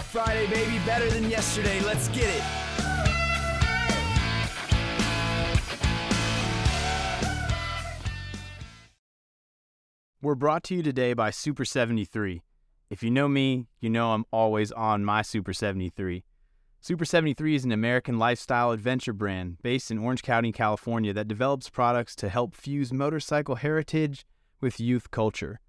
Friday, baby. Better than yesterday. Let's get it. We're brought to you today by Super 73. If you know me, you know I'm always on my Super 73. Super 73 is an American lifestyle adventure brand based in Orange County, California that develops products to help fuse motorcycle heritage with youth culture.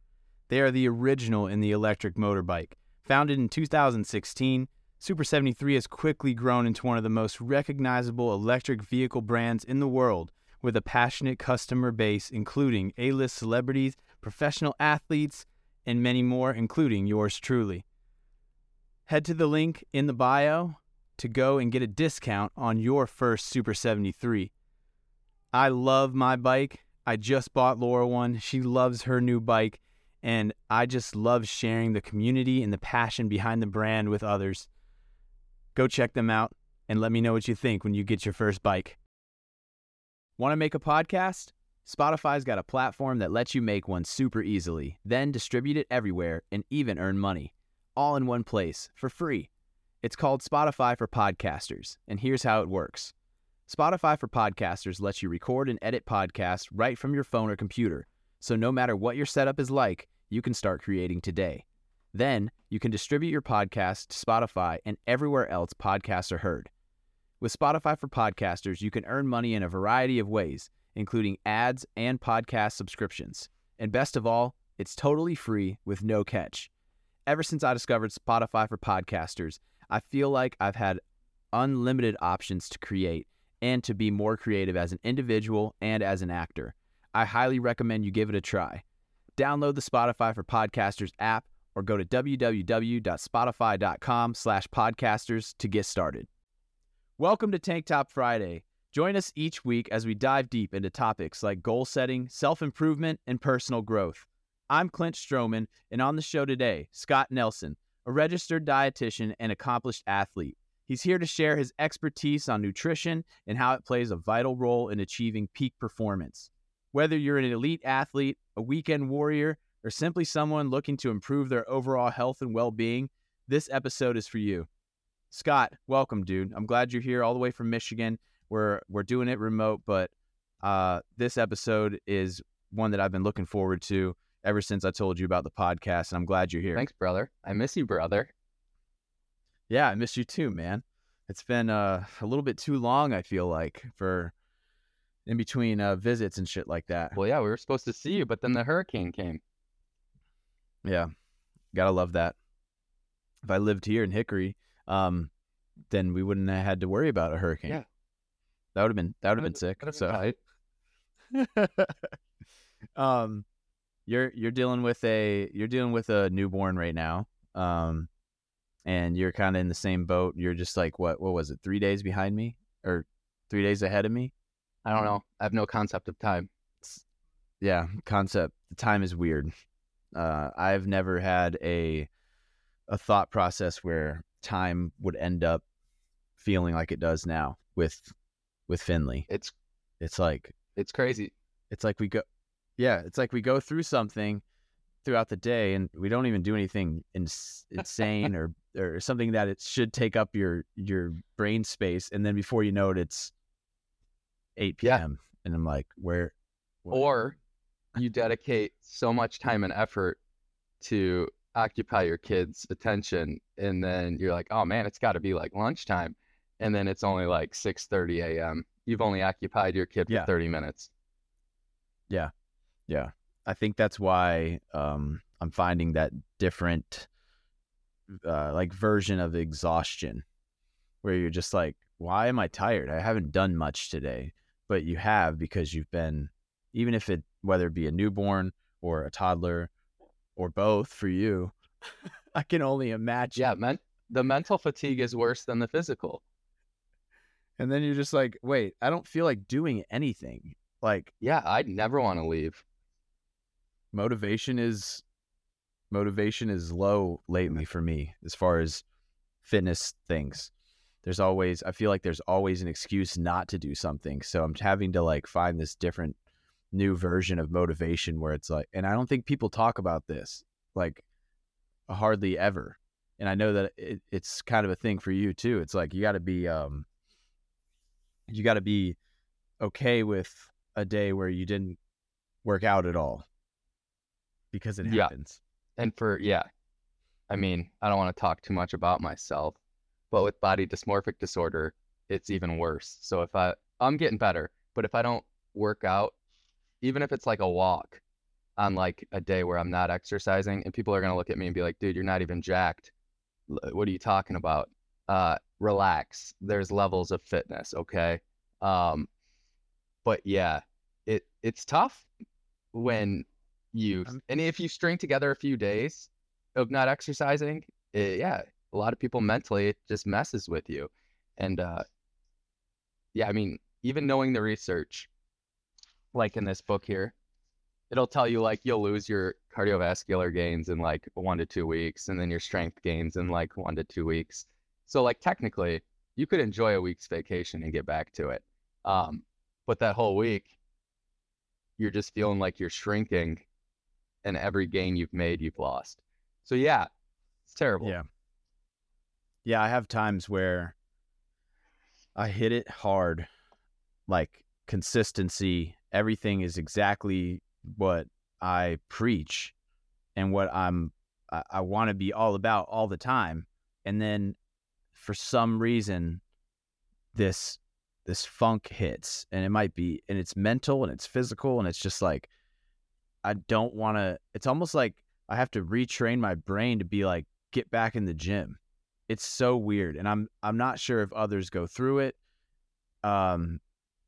They are the original in the electric motorbike. Founded in 2016, Super 73 has quickly grown into one of the most recognizable electric vehicle brands in the world with a passionate customer base including A-list celebrities, professional athletes, and many more including yours truly. Head to the link in the bio to go and get a discount on your first Super 73. I love my bike. I just bought Laura one. She loves her new bike, and I just love sharing the community and the passion behind the brand with others. Go check them out and let me know what you think when you get your first bike. Want to make a podcast? Spotify's got a platform that lets you make one super easily, then distribute it everywhere and even earn money, all in one place for free. It's called Spotify for Podcasters, and here's how it works. Spotify for Podcasters lets you record and edit podcasts right from your phone or computer, so no matter what your setup is like, you can start creating today. Then, you can distribute your podcast to Spotify and everywhere else podcasts are heard. With Spotify for Podcasters, you can earn money in a variety of ways, including ads and podcast subscriptions. And best of all, it's totally free with no catch. Ever since I discovered Spotify for Podcasters, I feel like I've had unlimited options to create and to be more creative as an individual and as an actor. I highly recommend you give it a try. Download the Spotify for Podcasters app or go to www.spotify.com slash podcasters to get started. Welcome to Tank Top Friday. Join us each week as we dive deep into topics like goal setting, self improvement, and personal growth. I'm Clint Stroman, and on the show today, Scott Nelson, a registered dietitian and accomplished athlete. He's here to share his expertise on nutrition and how it plays a vital role in achieving peak performance. Whether you're an elite athlete, a weekend warrior, or simply someone looking to improve their overall health and well being, this episode is for you. Scott, welcome, dude. I'm glad you're here all the way from Michigan. We're we're doing it remote, but uh, this episode is one that I've been looking forward to ever since I told you about the podcast, and I'm glad you're here. Thanks, brother. I miss you, brother. Yeah, I miss you too, man. It's been uh, a little bit too long. I feel like for in between uh, visits and shit like that. Well, yeah, we were supposed to see you, but then the hurricane came. Yeah, gotta love that. If I lived here in Hickory, um, then we wouldn't have had to worry about a hurricane. Yeah. that would have been that would have been sick. So, been tight. um, you're you're dealing with a you're dealing with a newborn right now. Um, and you're kind of in the same boat. You're just like what what was it? Three days behind me or three days ahead of me? I don't know. I have no concept of time. yeah concept the time is weird uh i've never had a a thought process where time would end up feeling like it does now with with finley It's it's like it's crazy. it's like we go yeah it's like we go through something throughout the day and we don't even do anything ins- insane or or something that it should take up your your brain space and then before you know it it's 8 Yeah. p.m and i'm like where what? Or you dedicate so much time and effort to occupy your kids' attention, and then you're like, oh man, it's got to be like lunchtime, and then it's only like 6:30 a.m. You've only occupied your kid for 30 minutes. Yeah, yeah. I think that's why um, I'm finding that different, uh, like, version of exhaustion where you're just like, why am I tired? I haven't done much today. But you have because you've been, even if it, whether it be a newborn or a toddler or both for you, I can only imagine. Yeah, men- the mental fatigue is worse than the physical. And then you're just like, wait, I don't feel like doing anything. Like, Yeah, I'd never want to leave. motivation is motivation is low lately mm. for me as far as fitness things there's always i feel like there's always an excuse not to do something so i'm having to like find this different new version of motivation where it's like and i don't think people talk about this like hardly ever and I know that it, it's kind of a thing for you too. It's like you got to be um you got to be okay with a day where you didn't work out at all because it Yeah. happens. And for, yeah, I mean, I don't want to talk too much about myself, but with body dysmorphic disorder, it's even worse. So if I, I'm getting better, but if I don't work out, even if it's like a walk on like a day where I'm not exercising, and people are going to look at me and be like, dude, you're not even jacked. What are you talking about? Uh, relax. There's levels of fitness, okay? Um, but yeah, it it's tough when you and if you string together a few days of not exercising, it, yeah, a lot of people mentally it just messes with you. And uh yeah, I mean, even knowing the research, like in this book here, it'll tell you like you'll lose your cardiovascular gains in like one to two weeks, and then your strength gains in like one to two weeks. So like technically, you could enjoy a week's vacation and get back to it. Um, but that whole week, you're just feeling like you're shrinking, and every gain you've made, you've lost. So yeah, it's terrible. Yeah. Yeah, I have times where I hit it hard, like consistency, everything is exactly what I preach and what I'm I, I want to be all about all the time. And then for some reason this this funk hits and it might be and it's mental and it's physical and it's just like I don't want to it's almost like I have to retrain my brain to be like get back in the gym. It's so weird and I'm I'm not sure if others go through it. Um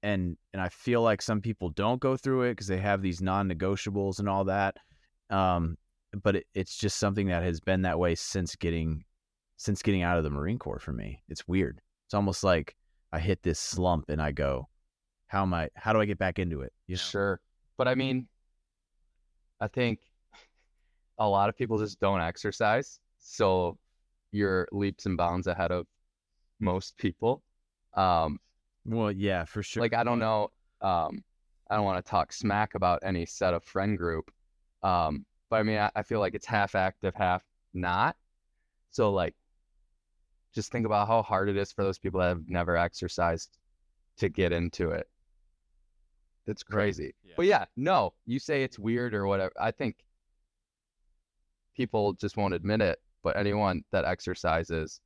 and and I feel like some people don't go through it because they have these non-negotiables and all that. Um but it, it's just something that has been that way since getting since getting out of the Marine Corps for me. It's weird. It's almost like I hit this slump and I go, how am I how do I get back into it? You know? Sure. But I mean, I think a lot of people just don't exercise. So you're leaps and bounds ahead of most people. Um, Well, yeah, for sure. like I don't know, um, I don't want to talk smack about any set of friend group. Um, but I mean, I, I feel like it's half active, half not. So like, just think about how hard it is for those people that have never exercised to get into it. It's crazy. Yeah. But yeah, no, you say it's weird or whatever. I think people just won't admit it, but anyone that exercises,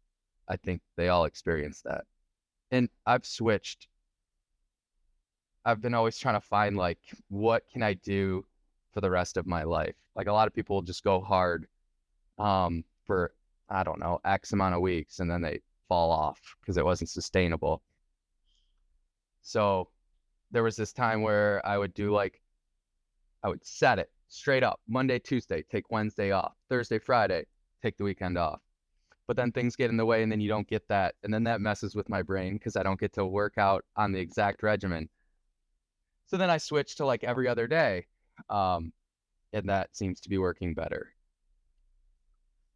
I think they all experience that. And I've switched. I've been always trying to find like what can I do for the rest of my life? Like a lot of people just go hard um for I don't know, X amount of weeks and then they fall off because it wasn't sustainable. So there was this time where I would do like I would set it straight up Monday, Tuesday, take Wednesday off, Thursday, Friday, take the weekend off. But then things get in the way and then you don't get that. And then that messes with my brain because I don't get to work out on the exact regimen. So then I switch to like every other day. Um, and that seems to be working better.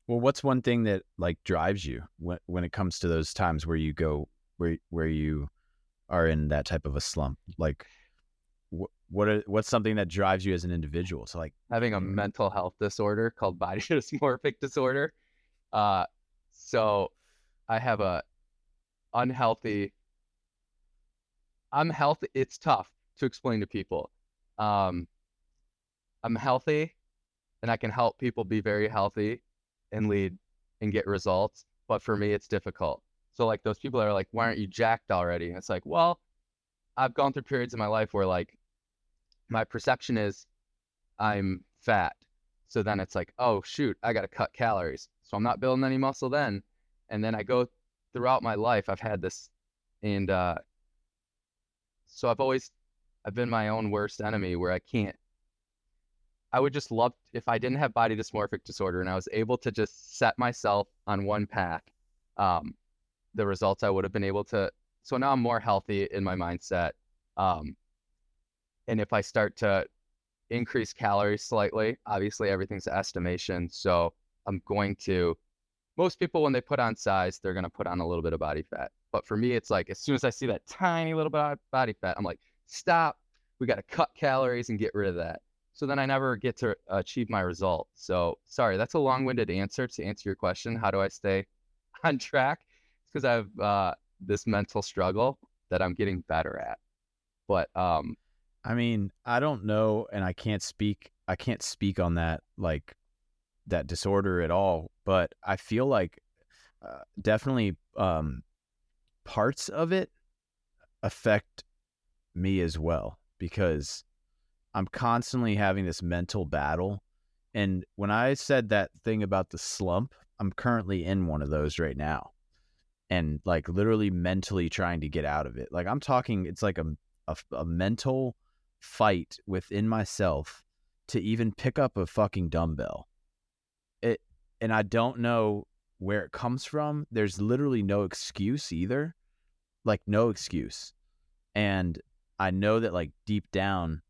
Well, what's one thing that like drives you when when it comes to those times where you go where where you are in that type of a slump? Like, what are, what's something that drives you as an individual? So like, having a mental health disorder called body dysmorphic disorder. Uh, so I have a unhealthy. I'm healthy. It's tough to explain to people. Um, I'm healthy, and I can help people be very healthy and lead and get results. But for me, it's difficult. So like those people that are like, "Why aren't you jacked already?" And it's like, well, I've gone through periods in my life where like my perception is I'm fat. So then it's like, oh shoot, I got to cut calories. So I'm not building any muscle then. And then I go throughout my life, I've had this, and uh, so I've always, I've been my own worst enemy where I can't. I would just love if I didn't have body dysmorphic disorder and I was able to just set myself on one path, um, the results I would have been able to. So now I'm more healthy in my mindset. Um, and if I start to increase calories slightly, obviously everything's estimation. So I'm going to, most people, when they put on size, they're going to put on a little bit of body fat. But for me, it's like as soon as I see that tiny little bit of body fat, I'm like, stop. We got to cut calories and get rid of that. So then I never get to achieve my result. So sorry, that's a long-winded answer to answer your question. How do I stay on track? Because I have uh, this mental struggle that I'm getting better at. But um, I mean, I don't know, and I can't speak. I can't speak on that like that disorder at all. But I feel like uh, definitely um, parts of it affect me as well because I'm constantly having this mental battle. And when I said that thing about the slump, I'm currently in one of those right now. And like literally mentally trying to get out of it. Like I'm talking, it's like a, a, a mental fight within myself to even pick up a fucking dumbbell. It, and I don't know where it comes from. There's literally no excuse either. Like no excuse. And I know that like deep down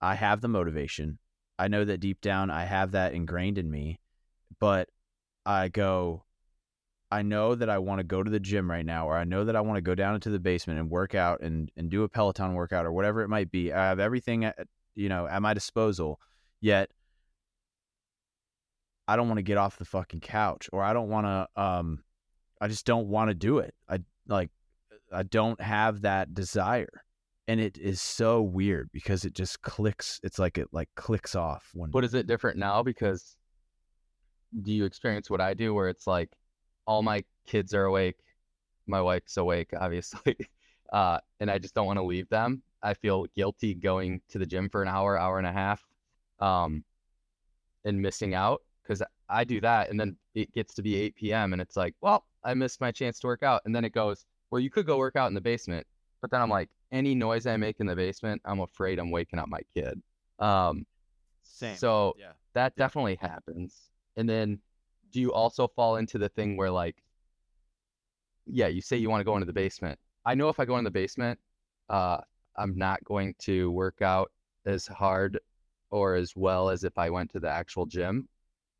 I have the motivation. I know that deep down I have that ingrained in me, but I go, I know that I want to go to the gym right now, or I know that I want to go down into the basement and work out and, and do a Peloton workout or whatever it might be. I have everything at, you know, at my disposal, yet I don't want to get off the fucking couch or I don't want to, um, I just don't want to do it. I like, I don't have that desire and it is so weird because it just clicks it's like it like clicks off when What is it different now? Because do you experience what I do where it's like all my kids are awake, my wife's awake, obviously, uh, and I just don't want to leave them. I feel guilty going to the gym for an hour, hour and a half, um, and missing out because I do that, and then it gets to be 8 p.m. and it's like, well, I missed my chance to work out, and then it goes, well, you could go work out in the basement, but then I'm like, any noise I make in the basement, I'm afraid I'm waking up my kid. Um, same so yeah that definitely happens. And then do you also fall into the thing where like yeah, you say you want to go into the basement. I know if I go in the basement, uh I'm not going to work out as hard or as well as if I went to the actual gym.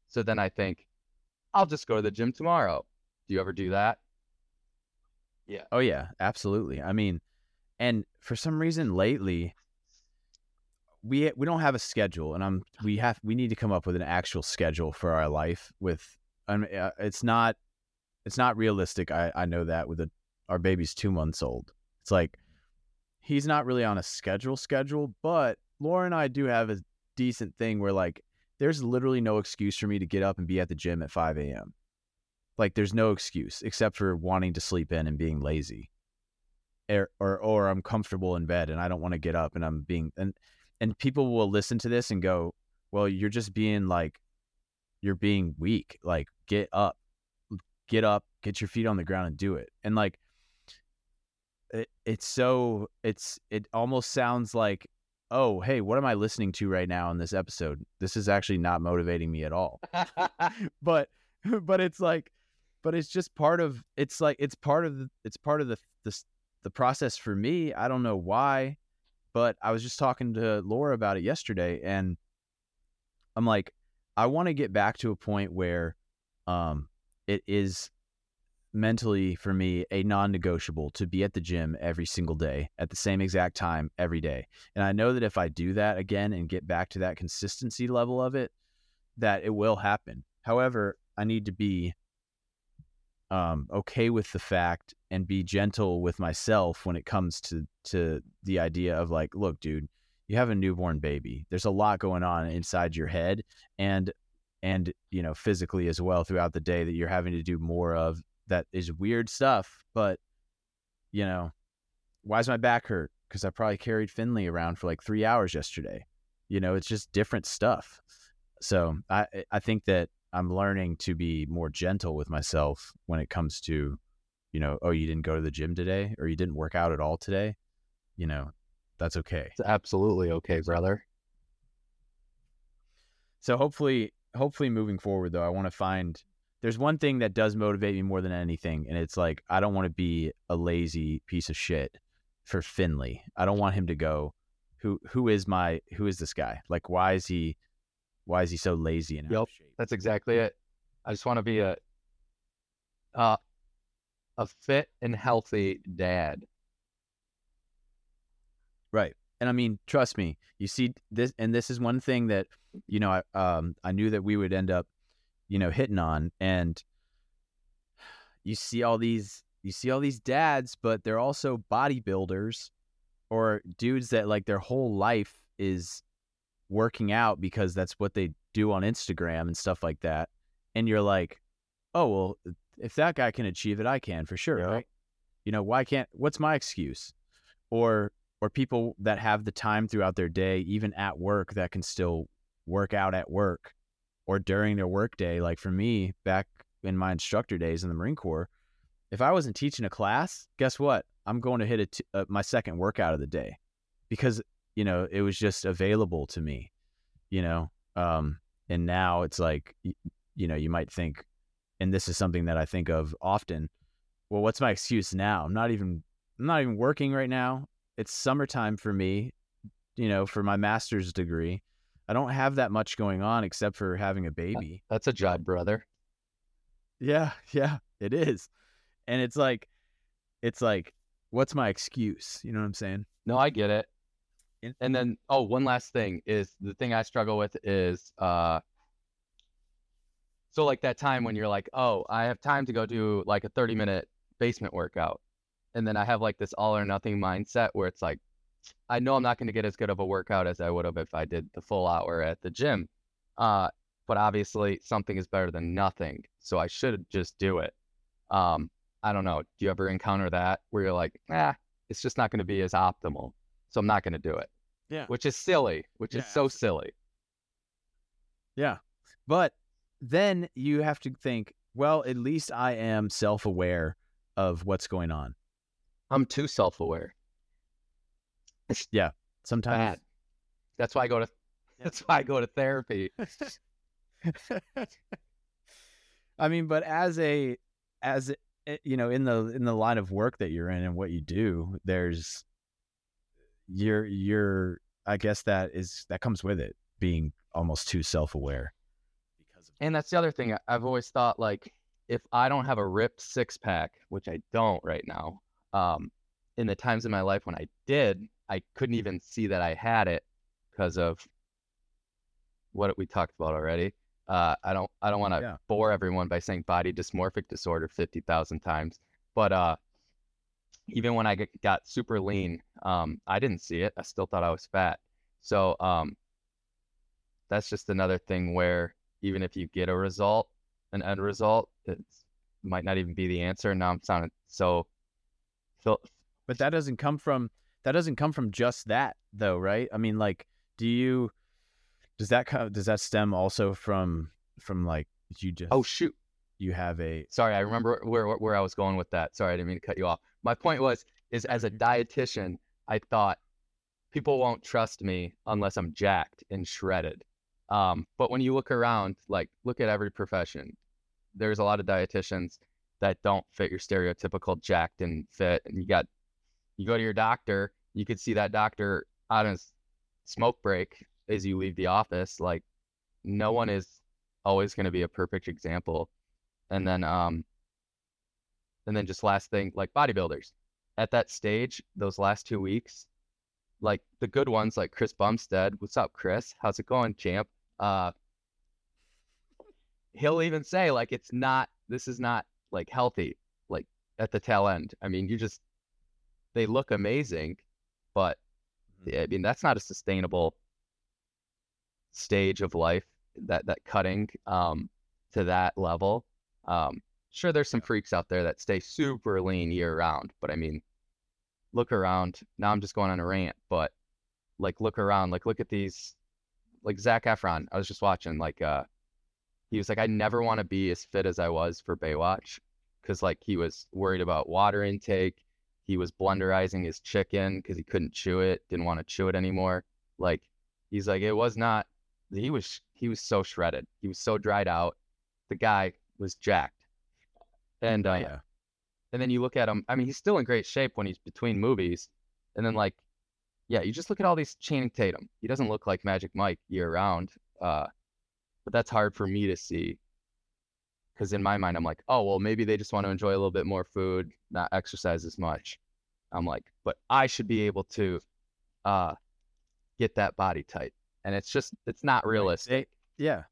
So then I think I'll just go to the gym tomorrow. Do you ever do that? Yeah. oh yeah absolutely i mean and for some reason lately we we don't have a schedule and i'm we have we need to come up with an actual schedule for our life with I mean, uh, it's not it's not realistic i i know that with a, our baby's 2 months old. It's like he's not really on a schedule schedule but laura and i do have a decent thing where like there's literally no excuse for me to get up and be at the gym at 5 a.m like there's no excuse except for wanting to sleep in and being lazy. Or or, or i'm comfortable in bed and i don't want to get up and i'm being and and people will listen to this and go well you're just being like you're being weak like get up get up get your feet on the ground and do it. And like it, it's so it's it almost sounds like oh hey what am i listening to right now in this episode? This is actually not motivating me at all. But but it's like but it's just part of it's like it's part of the it's part of the the, the process for me. I don't know why but i was just talking to laura about it yesterday and i'm like i want to get back to a point where um it is mentally for me a non-negotiable to be at the gym every single day at the same exact time every day. And i know that if i do that again and get back to that consistency level of it that it will happen. However i need to be um, okay with the fact and be gentle with myself when it comes to to the idea of like, look, dude, you have a newborn baby. There's a lot going on inside your head and and you know physically as well throughout the day that you're having to do more of that is weird stuff. But you know, why does my back hurt? Because I probably carried Finley around for like three hours yesterday. You know, it's just different stuff. So I I think that I'm learning to be more gentle with myself when it comes to, you know, oh, you didn't go to the gym today or you didn't work out at all today. You know, that's okay. It's absolutely okay, brother. So hopefully, hopefully moving forward though, I want to find there's one thing that does motivate me more than anything, and it's like I don't want to be a lazy piece of shit for Finley. I don't want him to go, who who is my who is this guy? Like why is he why is he so lazy and Yep. That's exactly it. I just want to be a uh, a fit and healthy dad. Right. and I mean, trust me, you see this, and this is one thing that you know, I um, I knew that we would end up, you know, hitting on, and you see all these, you see all these dads, but they're also bodybuilders or dudes that like their whole life is working out because that's what they do on Instagram and stuff like that, and you're like, oh well, if that guy can achieve it, I can for sure, Yeah. right? You know, why can't? What's my excuse? Or or people that have the time throughout their day, even at work, that can still work out at work or during their work day. Like for me, back in my instructor days in the Marine Corps, if I wasn't teaching a class, guess what? I'm going to hit a t- uh, my second workout of the day because you know it was just available to me, you know. Um, and now it's like, you know, you might think, and this is something that I think of often. Well, what's my excuse now? I'm not even I'm not even working right now. It's summertime for me, you know, for my master's degree. I don't have that much going on except for having a baby. That's a job, brother. Yeah, yeah, it is. And it's like it's like what's my excuse? You know what I'm saying? No, I get it. And- then, oh, one last thing is the thing I struggle with is, uh, so like that time when you're like, oh, I have time to go do like a 30 minute basement workout. And then I have like this all or nothing mindset where it's like, I know I'm not going to get as good of a workout as I would have if I did the full hour at the gym. Uh, but obviously something is better than nothing. So I should just do it. Um, I don't know. Do you ever encounter that where you're like, ah, it's just not going to be as optimal. So I'm not going to do it. Yeah. Which is silly, which is Yeah, so silly. Yeah. But then you have to think, well, at least I am self-aware of what's going on. I'm too self aware. Yeah, sometimes Bad. That's why I go to that's why I go to therapy. I mean, but as a as eh, you know, in the in the line of work that you're in and what you do, there's you're you're I guess that is that comes with it being almost too self-aware because of And that's the other thing. I've always thought like if I don't have a ripped six pack, which I don't right now, um, in the times in my life when I did, I couldn't even see that I had it because of what we talked about already. Uh, I don't I don't want to Yeah. bore everyone by saying body dysmorphic disorder 50,000 times, but uh, even when I got super lean, um, I didn't see it. I still thought I was fat. So um, that's just another thing where even if you get a result, an end result, it might not even be the answer. Now I'm sounding so. Phil, But that doesn't come from that doesn't come from just that though, right? I mean, like, do you does that come does that stem also from from like you just oh shoot! you have a Sorry, I remember where where- where I was going with that. Sorry, I didn't mean to cut you off. My point was, is as a dietitian, I thought people won't trust me unless I'm jacked and shredded. Um, but when you look around, like look at every profession, there's a lot of dietitians that don't fit your stereotypical jacked and fit. And you got, you go to your doctor, you could see that doctor on his smoke break as you leave the office. Like, no one is always going to be a perfect example. And then, um, and then just last thing, like bodybuilders at that stage, those last two weeks, like the good ones, like Chris Bumstead. What's up, Chris? How's it going, champ? Uh, he'll even say like it's not. This is not like healthy. Like at the tail end. I mean, you just they look amazing, but Mhm. I mean that's not a sustainable stage of life. That that cutting um to that level. Um, sure, there's some freaks out there that stay super lean year round, but I mean, look around. Now I'm just going on a rant, but like look around, like look at these, like Zac Efron. I was just watching, like uh, he was like, I never want to be as fit as I was for Baywatch, because like he was worried about water intake. He was blunderizing his chicken because he couldn't chew it, didn't want to chew it anymore. Like he's like, it was not. He was he was so shredded. He was so dried out. The guy was jacked. And uh, yeah. and then you look at him. I mean, he's still in great shape when he's between movies. And then like, yeah, you just look at all these Channing Tatum. He doesn't look like Magic Mike year round. Uh, but that's hard for me to see. Because in my mind, I'm like, oh well, maybe they just want to enjoy a little bit more food, not exercise as much. I'm like, but I should be able to uh, get that body type. And it's just it's not realistic. They, yeah,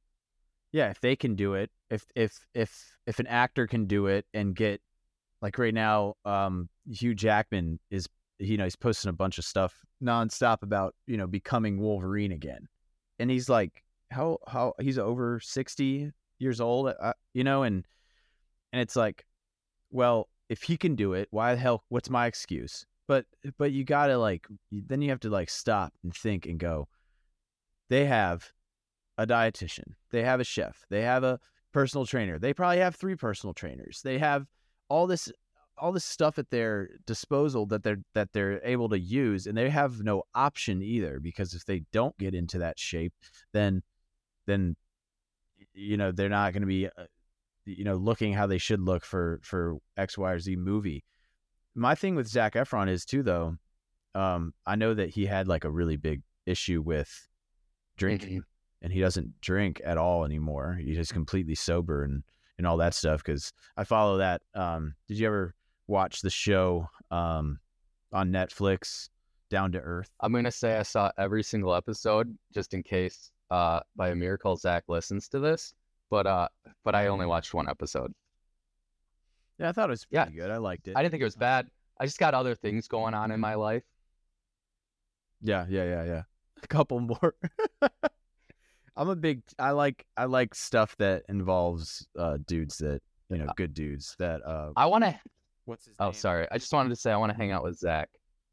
yeah. If they can do it, if if if if an actor can do it and get like right now, um, Hugh Jackman is you know he's posting a bunch of stuff nonstop about you know becoming Wolverine again, and he's like how how he's over sixty years old, uh, you know, and and it's like, well, if he can do it, why the hell? What's my excuse? But but you gotta like then you have to like stop and think and go. They have a dietitian. They have a chef. They have a personal trainer. They probably have three personal trainers. They have all this all this stuff at their disposal that they're that they're able to use and they have no option either because if they don't get into that shape then then you know they're not going to be uh, you know looking how they should look for for X Y or Z movie. My thing with Zac Efron is too though. Um, I know that he had like a really big issue with drinking, mm-hmm. and he doesn't drink at all anymore. He's just completely sober and and all that stuff. Because I follow that. Um, did you ever watch the show um, on Netflix, Down to Earth? I'm gonna say I saw every single episode just in case uh, by a miracle Zac listens to this, but uh, but I only watched one episode. Yeah, I thought it was pretty yeah. good. I liked it. I didn't think it was bad. I just got other things going on in my life. Yeah, yeah, yeah, yeah. A couple more. I'm a big. I like. I like stuff that involves uh, dudes that you know, good dudes that. Uh, I want to. What's his? Oh, name? sorry. I just wanted to say I want to hang out with Zac.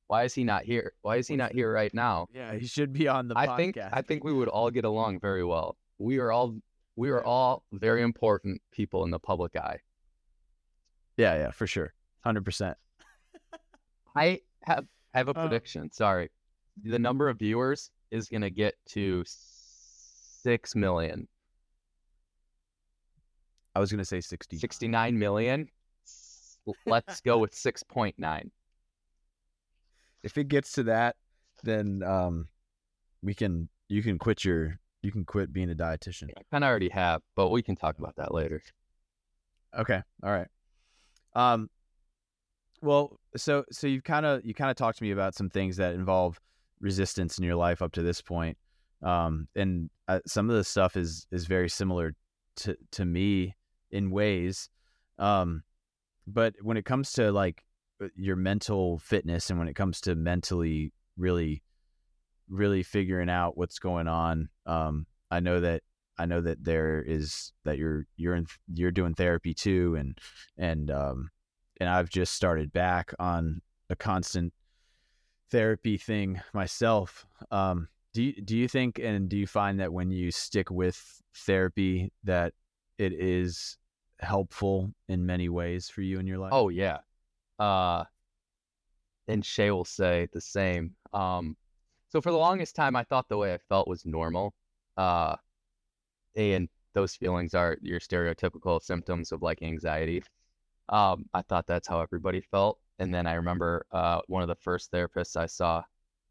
Why is he not here? Why is he not here right now? Yeah, he should be on the I podcast. think I think we would all get along very well. We are all we are all very important people in the public eye. Yeah, yeah, for sure. 100%. I have I have a oh. prediction. Sorry. The number of viewers is going to get to 6 million. I was going to say 60. 69 million. Let's go with 6.9 if it gets to that, then um, we can you can quit your you can quit being a dietitian. I kind of already have, but we can talk about that later. Okay. All right. Um. Well, so so you've kind of you kind of talked to me about some things that involve resistance in your life up to this point, um, and uh, some of the stuff is is very similar to to me in ways, um, but when it comes to like your mental fitness and when it comes to mentally really really figuring out what's going on um, i know that i know that there is that you're you're in you're doing therapy too and and um and i've just started back on a constant therapy thing myself um do you, do you think and do you find that when you stick with therapy that it is helpful in many ways for you in your life? Oh yeah uh, and Shay will say the same. Um, so for the longest time, I thought the way I felt was normal. Uh, and those feelings are your stereotypical symptoms of like anxiety. Um, I thought that's how everybody felt. And then I remember uh, one of the first therapists I saw.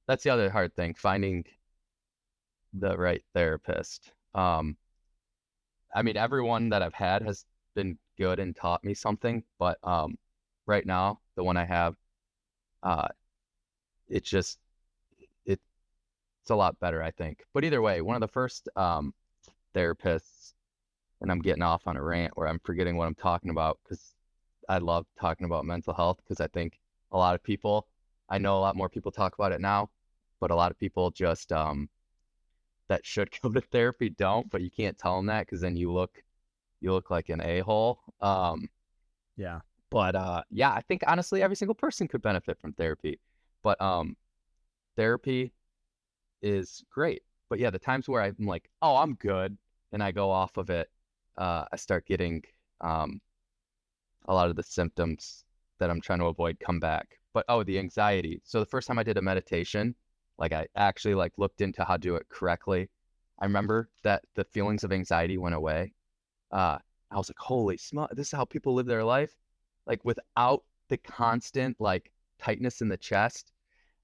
That's the other hard thing, finding the right therapist. Um, I mean, everyone that I've had has been good and taught me something, but um, right now, the one I have, uh, it's just it, it's a lot better, I think. But either way, one of the first um, therapists, and I'm getting off on a rant where I'm forgetting what I'm talking about because I love talking about mental health because I think a lot of people, I know a lot more people talk about it now, but a lot of people just um, that should go to therapy don't. But you can't tell them that because then you look you look like an a hole. Um, yeah. But uh, yeah, I think honestly, every single person could benefit from therapy. But um, therapy is great. But yeah, the times where I'm like, oh, I'm good, and I go off of it, uh, I start getting um, a lot of the symptoms that I'm trying to avoid come back. But oh, the anxiety. So the first time I did a meditation, like I actually like looked into how to do it correctly. I remember that the feelings of anxiety went away. Uh, I was like, holy smut, this is how people live their life like without the constant like tightness in the chest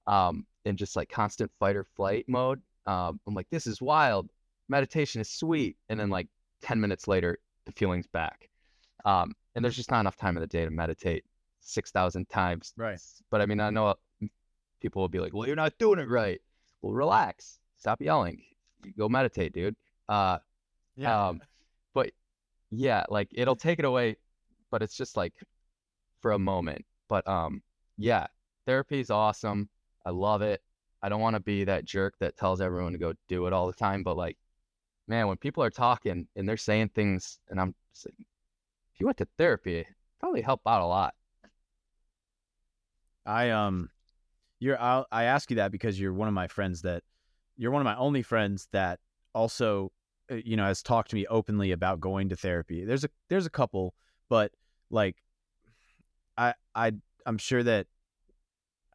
um, and just like constant fight or flight mode. Um, I'm like, this is wild. Meditation is sweet. And then like 10 minutes later, the feeling's back. Um, and there's just not enough time in the day to meditate 6,000 times. Right. But I mean, I know people will be like, well, you're not doing it right. well, relax, stop yelling, go meditate, dude. Uh, um, but yeah, like it'll take it away, but it's just like for a moment. But um, yeah, therapy is awesome. I love it. I don't want to be that jerk that tells everyone to go do it all the time, but like, man, when people are talking and they're saying things, and I'm if you went to therapy, probably help out a lot. I um, you're I'll, I ask you that because you're one of my friends that you're one of my only friends that also uh, you know has talked to me openly about going to therapy. There's a there's a couple, but like I I I'm sure that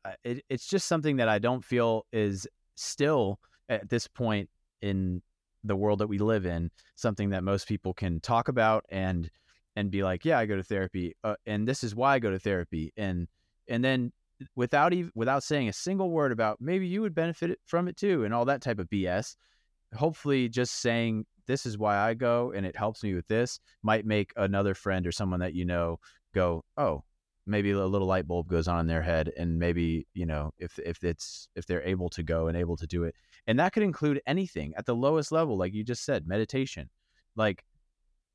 uh, it, it's just something that I don't feel is still at this point in the world that we live in something that most people can talk about and and be like, yeah, I go to therapy, uh, and this is why I go to therapy, and and then without even without saying a single word about maybe you would benefit from it too, and all that type of BS. Hopefully, just saying this is why I go and it helps me with this might make another friend or someone that you know go, oh, maybe a little light bulb goes on in their head and maybe you know if if it's if they're able to go and able to do it. And that could include anything at the lowest level like you just said meditation. Like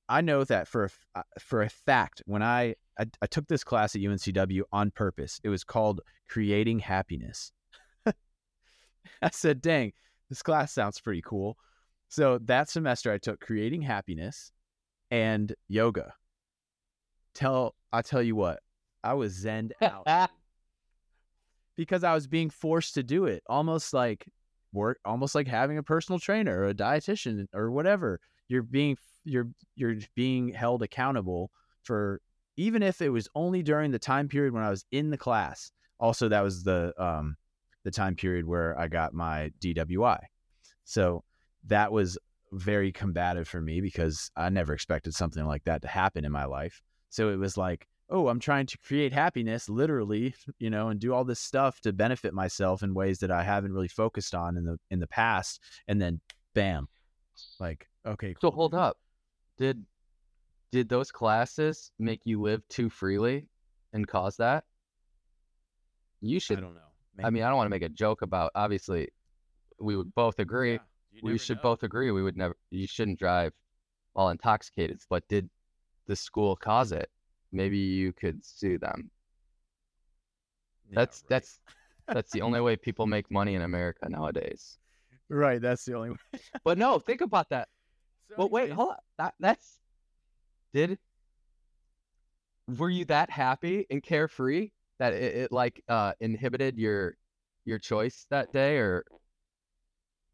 i know that for a, uh, for a fact when I, I i took this class at uncw on purpose it was called creating happiness. I said dang this class sounds pretty cool. So that semester i took creating happiness and yoga. Tell i tell you what I was zened out because I was being forced to do it, almost like work, almost like having a personal trainer or a dietitian or whatever. You're being you're you're being held accountable for even if it was only during the time period when I was in the class. Also, that was the um, the time period where I got my DWI. So that was very combative for me because I never expected something like that to happen in my life. So it was like oh, I'm trying to create happiness literally, you know, and do all this stuff to benefit myself in ways that I haven't really focused on in the in the past. And then bam. Like, okay. Cool. So hold up. Did did those classes make you live too freely and cause that? You should I don't know. Maybe. I mean, I don't want to make a joke about obviously we would both agree. Yeah, we should know. both agree we would never you shouldn't drive while intoxicated. But did the school cause it? Maybe you could sue them. Yeah, that's right. that's that's the only way people make money in America nowadays. Right, that's the only way. but no, think about that. So but wait, hold on. That that's did were you that happy and carefree that it, it like uh inhibited your your choice that day or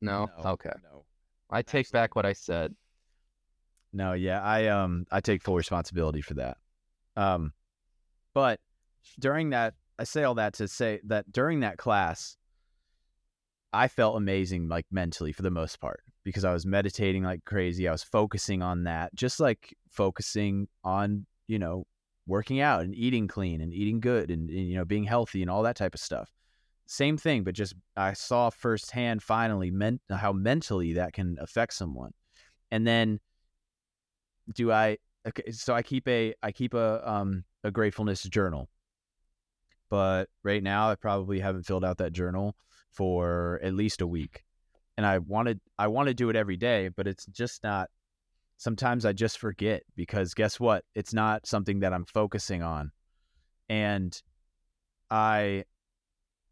no? no okay. No. I take Absolutely. back what I said. No, yeah, I um I take full responsibility for that. Um, but during that, I say all that to say that during that class, I felt amazing, like mentally for the most part, because I was meditating like crazy. I was focusing on that, just like focusing on, you know, working out and eating clean and eating good and, and you know, being healthy and all that type of stuff. Same thing, but just I saw firsthand finally meant how mentally that can affect someone. And then do I okay, so I keep a I keep a um a gratefulness journal. But right now I probably haven't filled out that journal for at least a week. And I wanted I want to do it every day, but it's just not sometimes I just forget because guess what? It's not something that I'm focusing on. And I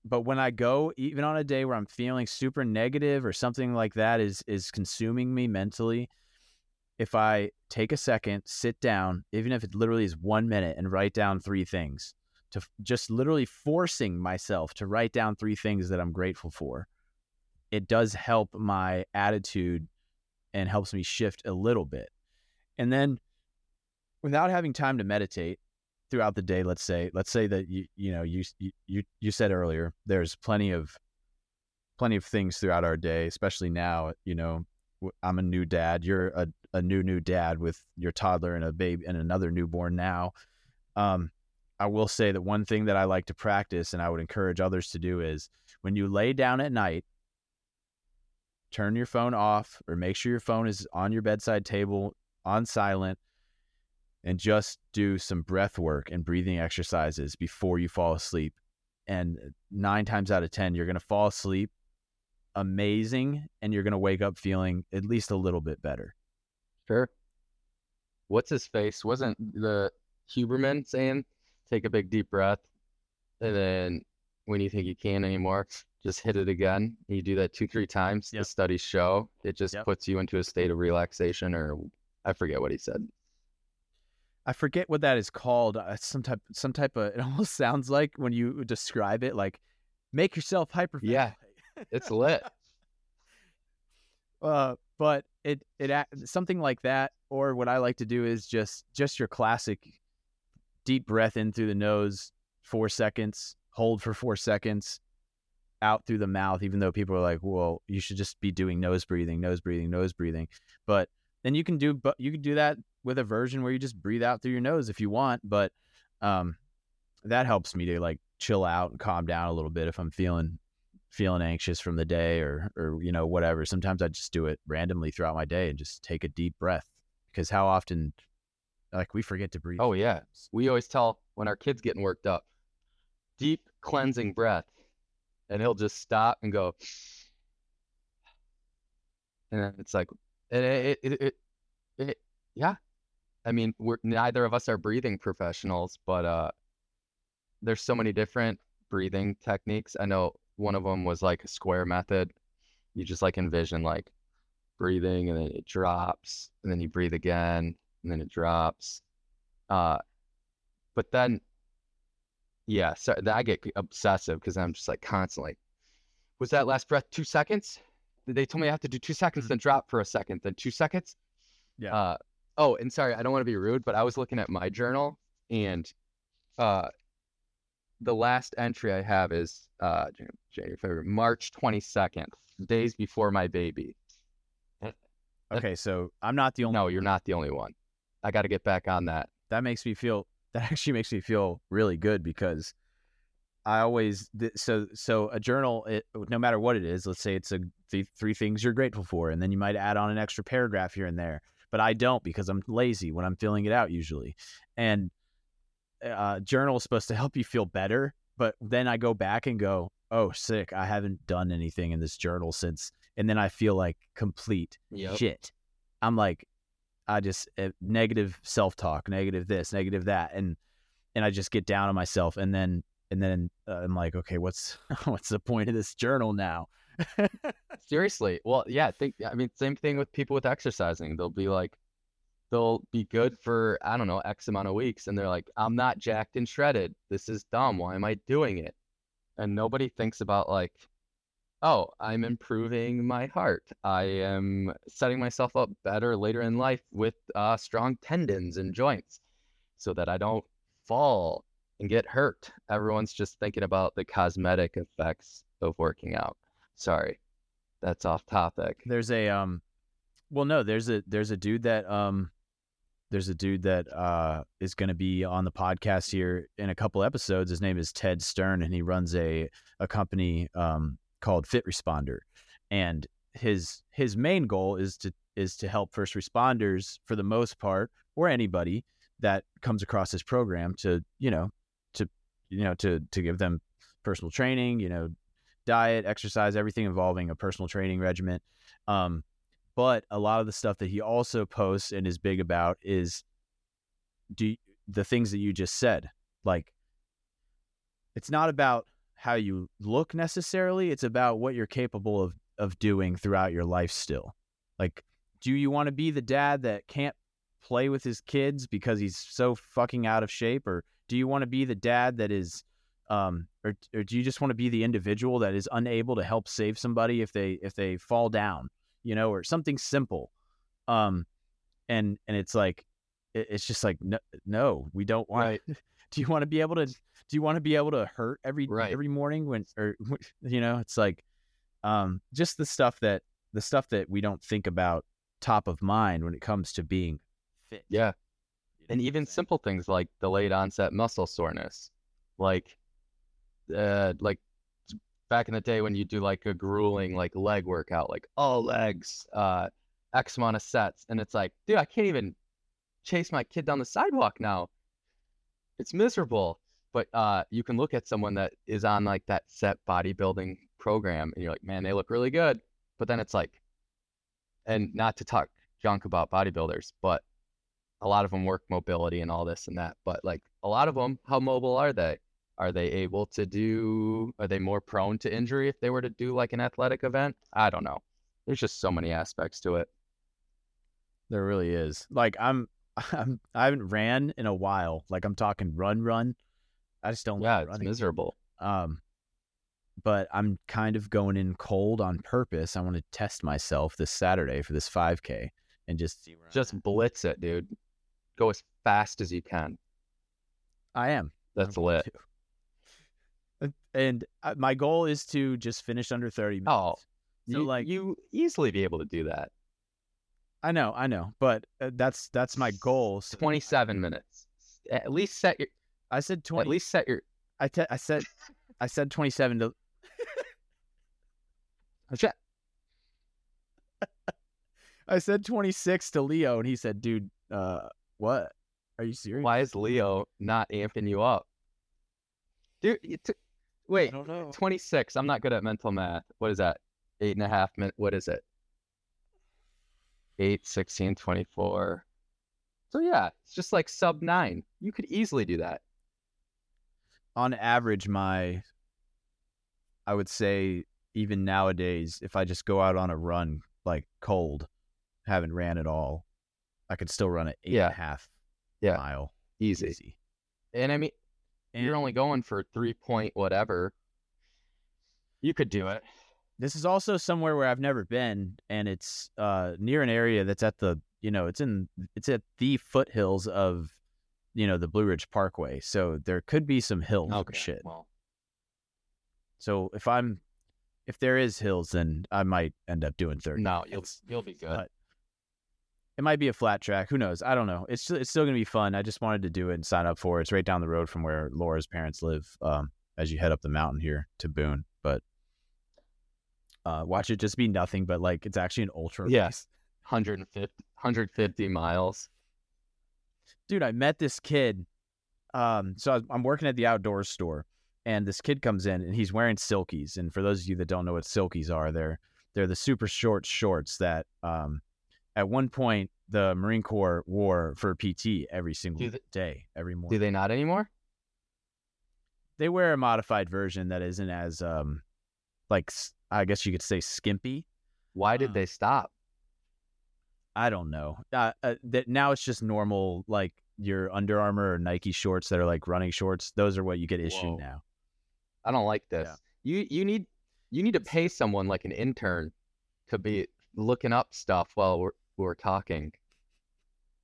but when I go even on a day where I'm feeling super negative or something like that is is consuming me mentally, if I take a second, sit down, even if it literally is one minute, and write down three things, to just literally forcing myself to write down three things that I'm grateful for, it does help my attitude and helps me shift a little bit. And then without having time to meditate throughout the day, let's say, let's say that you, you know, you, you, you said earlier, there's plenty of, plenty of things throughout our day, especially now, you know, I'm a new dad. You're a, a new new dad with your toddler and a baby and another newborn now. Um, I will say that one thing that I like to practice and I would encourage others to do is when you lay down at night, turn your phone off or make sure your phone is on your bedside table on silent and just do some breath work and breathing exercises before you fall asleep. And nine times out of 10, you're going to fall asleep amazing and you're going to wake up feeling at least a little bit better. Sure. What's his face? Wasn't the Huberman saying, take a big deep breath, and then when you think you can't anymore, just hit it again. You do that two, three times. Yep. The studies show it just Yep. puts you into a state of relaxation, or I forget what he said. I forget what that is called. Uh, some type, some type of. It almost sounds like when you describe it, like make yourself hyper. Yeah. It's lit. Uh, but it it something like that, or what I like to do is just just your classic deep breath in through the nose, four seconds, hold for four seconds, out through the mouth. Even though people are like, "Well, you should just be doing nose breathing, nose breathing, nose breathing," but then you can do but you can do that with a version where you just breathe out through your nose if you want. But um, that helps me to like chill out and calm down a little bit if I'm feeling feeling anxious from the day or or you know whatever sometimes i just do it randomly throughout my day and just take a deep breath because how often like we forget to breathe Oh yeah. We always tell when our kid's getting worked up, deep cleansing breath, and he'll just stop and go, and it's like, it, it, it, it, yeah. I mean, we're neither of us are breathing professionals, but uh, there's so many different breathing techniques. I know one of them was like a square method. You just like envision like breathing and then it drops and then you breathe again and then it drops. Uh, but then, yeah, so I get obsessive because I'm just like constantly. Was that last breath two seconds? They told me I have to do two seconds, then drop for a second, then two seconds. Yeah. Uh, oh, and sorry, I don't want to be rude, but I was looking at my journal and uh, the last entry I have is uh, Jan- January, February, March 22nd, days before my baby. okay so i'm not the only No, you're not the only one. I got to get back on that. that makes me feel that actually makes me feel really good because I always so so a journal it, no matter what it is let's say it's a th- three things you're grateful for and then you might add on an extra paragraph here and there but I don't because I'm lazy when I'm filling it out usually and uh, journal is supposed to help you feel better but then I go back and go oh sick I haven't done anything in this journal since and then I feel like complete Yep. shit. I'm like, I just uh, negative self talk, negative this, negative that, and and I just get down on myself, and then and then uh, I'm like, okay, what's what's the point of this journal now? Seriously. Well, yeah, think I mean same thing with people with exercising. They'll be like they'll be good for I don't know, X amount of weeks and they're like, I'm not jacked and shredded. This is dumb. Why am I doing it? And nobody thinks about like, oh, I'm improving my heart. I am setting myself up better later in life with uh, strong tendons and joints so that I don't fall and get hurt. Everyone's just thinking about the cosmetic effects of working out. Sorry, that's off topic. there's a um, well, no, there's a there's a dude that um, there's a dude that uh is going to be on the podcast here in a couple episodes. His name is Ted Stern, and he runs a a company um called Fit Responder, and his his main goal is to is to help first responders for the most part, or anybody that comes across this program to you know to you know to to give them personal training, you know, diet, exercise, everything involving a personal training regimen. Um, but a lot of the stuff that he also posts and is big about is do the things that you just said. Like it's not about how you look necessarily, it's about what you're capable of of doing throughout your life still. Like do you want to be the dad that can't play with his kids because he's so fucking out of shape or do you want to be the dad that is um or, or do you just want to be the individual that is unable to help save somebody if they if they fall down you know or something simple um and and it's like it, it's just like no, no we don't want Right. do you want to be able to do you want to be able to hurt every Right. every morning when or you know it's like um just the stuff that the stuff that we don't think about top of mind when it comes to being fit Yeah. And even simple things like delayed onset muscle soreness. Like uh like back in the day when you do like a grueling like leg workout, like all legs, uh X amount of sets, and it's like, dude, I can't even chase my kid down the sidewalk now. It's miserable. But uh you can look at someone that is on like that set bodybuilding program and you're like, man, they look really good. But then it's like, and not to talk junk about bodybuilders, but a lot of them work mobility and all this and that. But like a lot of them, how mobile are they? Are they able to do, are they more prone to injury if they were to do like an athletic event? I don't know. There's just so many aspects to it. There really is. Like I'm, I'm I haven't ran in a while. Like I'm talking run, run. I just don't. Yeah, like it's miserable. Um, but I'm kind of going in cold on purpose. I want to test myself this Saturday for this 5K and just see where I'm Just blitz it, dude. Go as fast as you can. I am. That's I'm lit. And- uh, my goal is to just finish under 30 minutes. Oh, So you, like you easily be able to do that. I know, I know, but uh, that's that's my goal. So 27 minutes. At least set your. I said 20. At least set your. I te- I said I said 27 to I said 26 to Leo and he said, "Dude, uh what? Are you serious?" Why is Leo not amping you up? Dude, you t- I wait. don't know. 26. I'm not good at mental math. What is that? Eight and a half minutes. What is it? 8, 16, 24. So yeah, it's just like sub nine. You could easily do that. On average my I would say even nowadays if I just go out on a run like cold, haven't ran at all, I could still run an eight and a half Yeah. mile Easy. easy. And I mean, And you're only going for three point whatever. You could do it. This is also somewhere where I've never been, and it's uh, near an area that's at the, you know, it's in, it's at the foothills of, you know, the Blue Ridge Parkway. So there could be some hills or shit. Well, So if I'm, if there is hills, then I might end up doing thirty. no, you'll you'll be good. But it might be a flat track. Who knows? I don't know. It's it's still gonna be fun. I just wanted to do it and sign up for it. It's right down the road from where Laura's parents live. Um, as you head up the mountain here to Boone, but. Uh, watch it just be nothing but like it's actually an ultra Yeah. race. 150, 150 miles. dude, I met this kid. Um, so I'm working at the outdoors store, and this kid comes in and he's wearing silkies. And for those of you that don't know what silkies are, they're they're the super short shorts that um, at one point the Marine Corps wore for PT every single they- day, every Do they not anymore? They wear a modified version that isn't as um, like I guess you could say skimpy. Why did Uh, they stop? I don't know. Uh, uh, that now it's just normal like your Under Armour or Nike shorts that are like running shorts. Those are what you get issued Whoa. now. I don't like this. Yeah. You you need you need to pay someone like an intern to be looking up stuff while we're we're talking.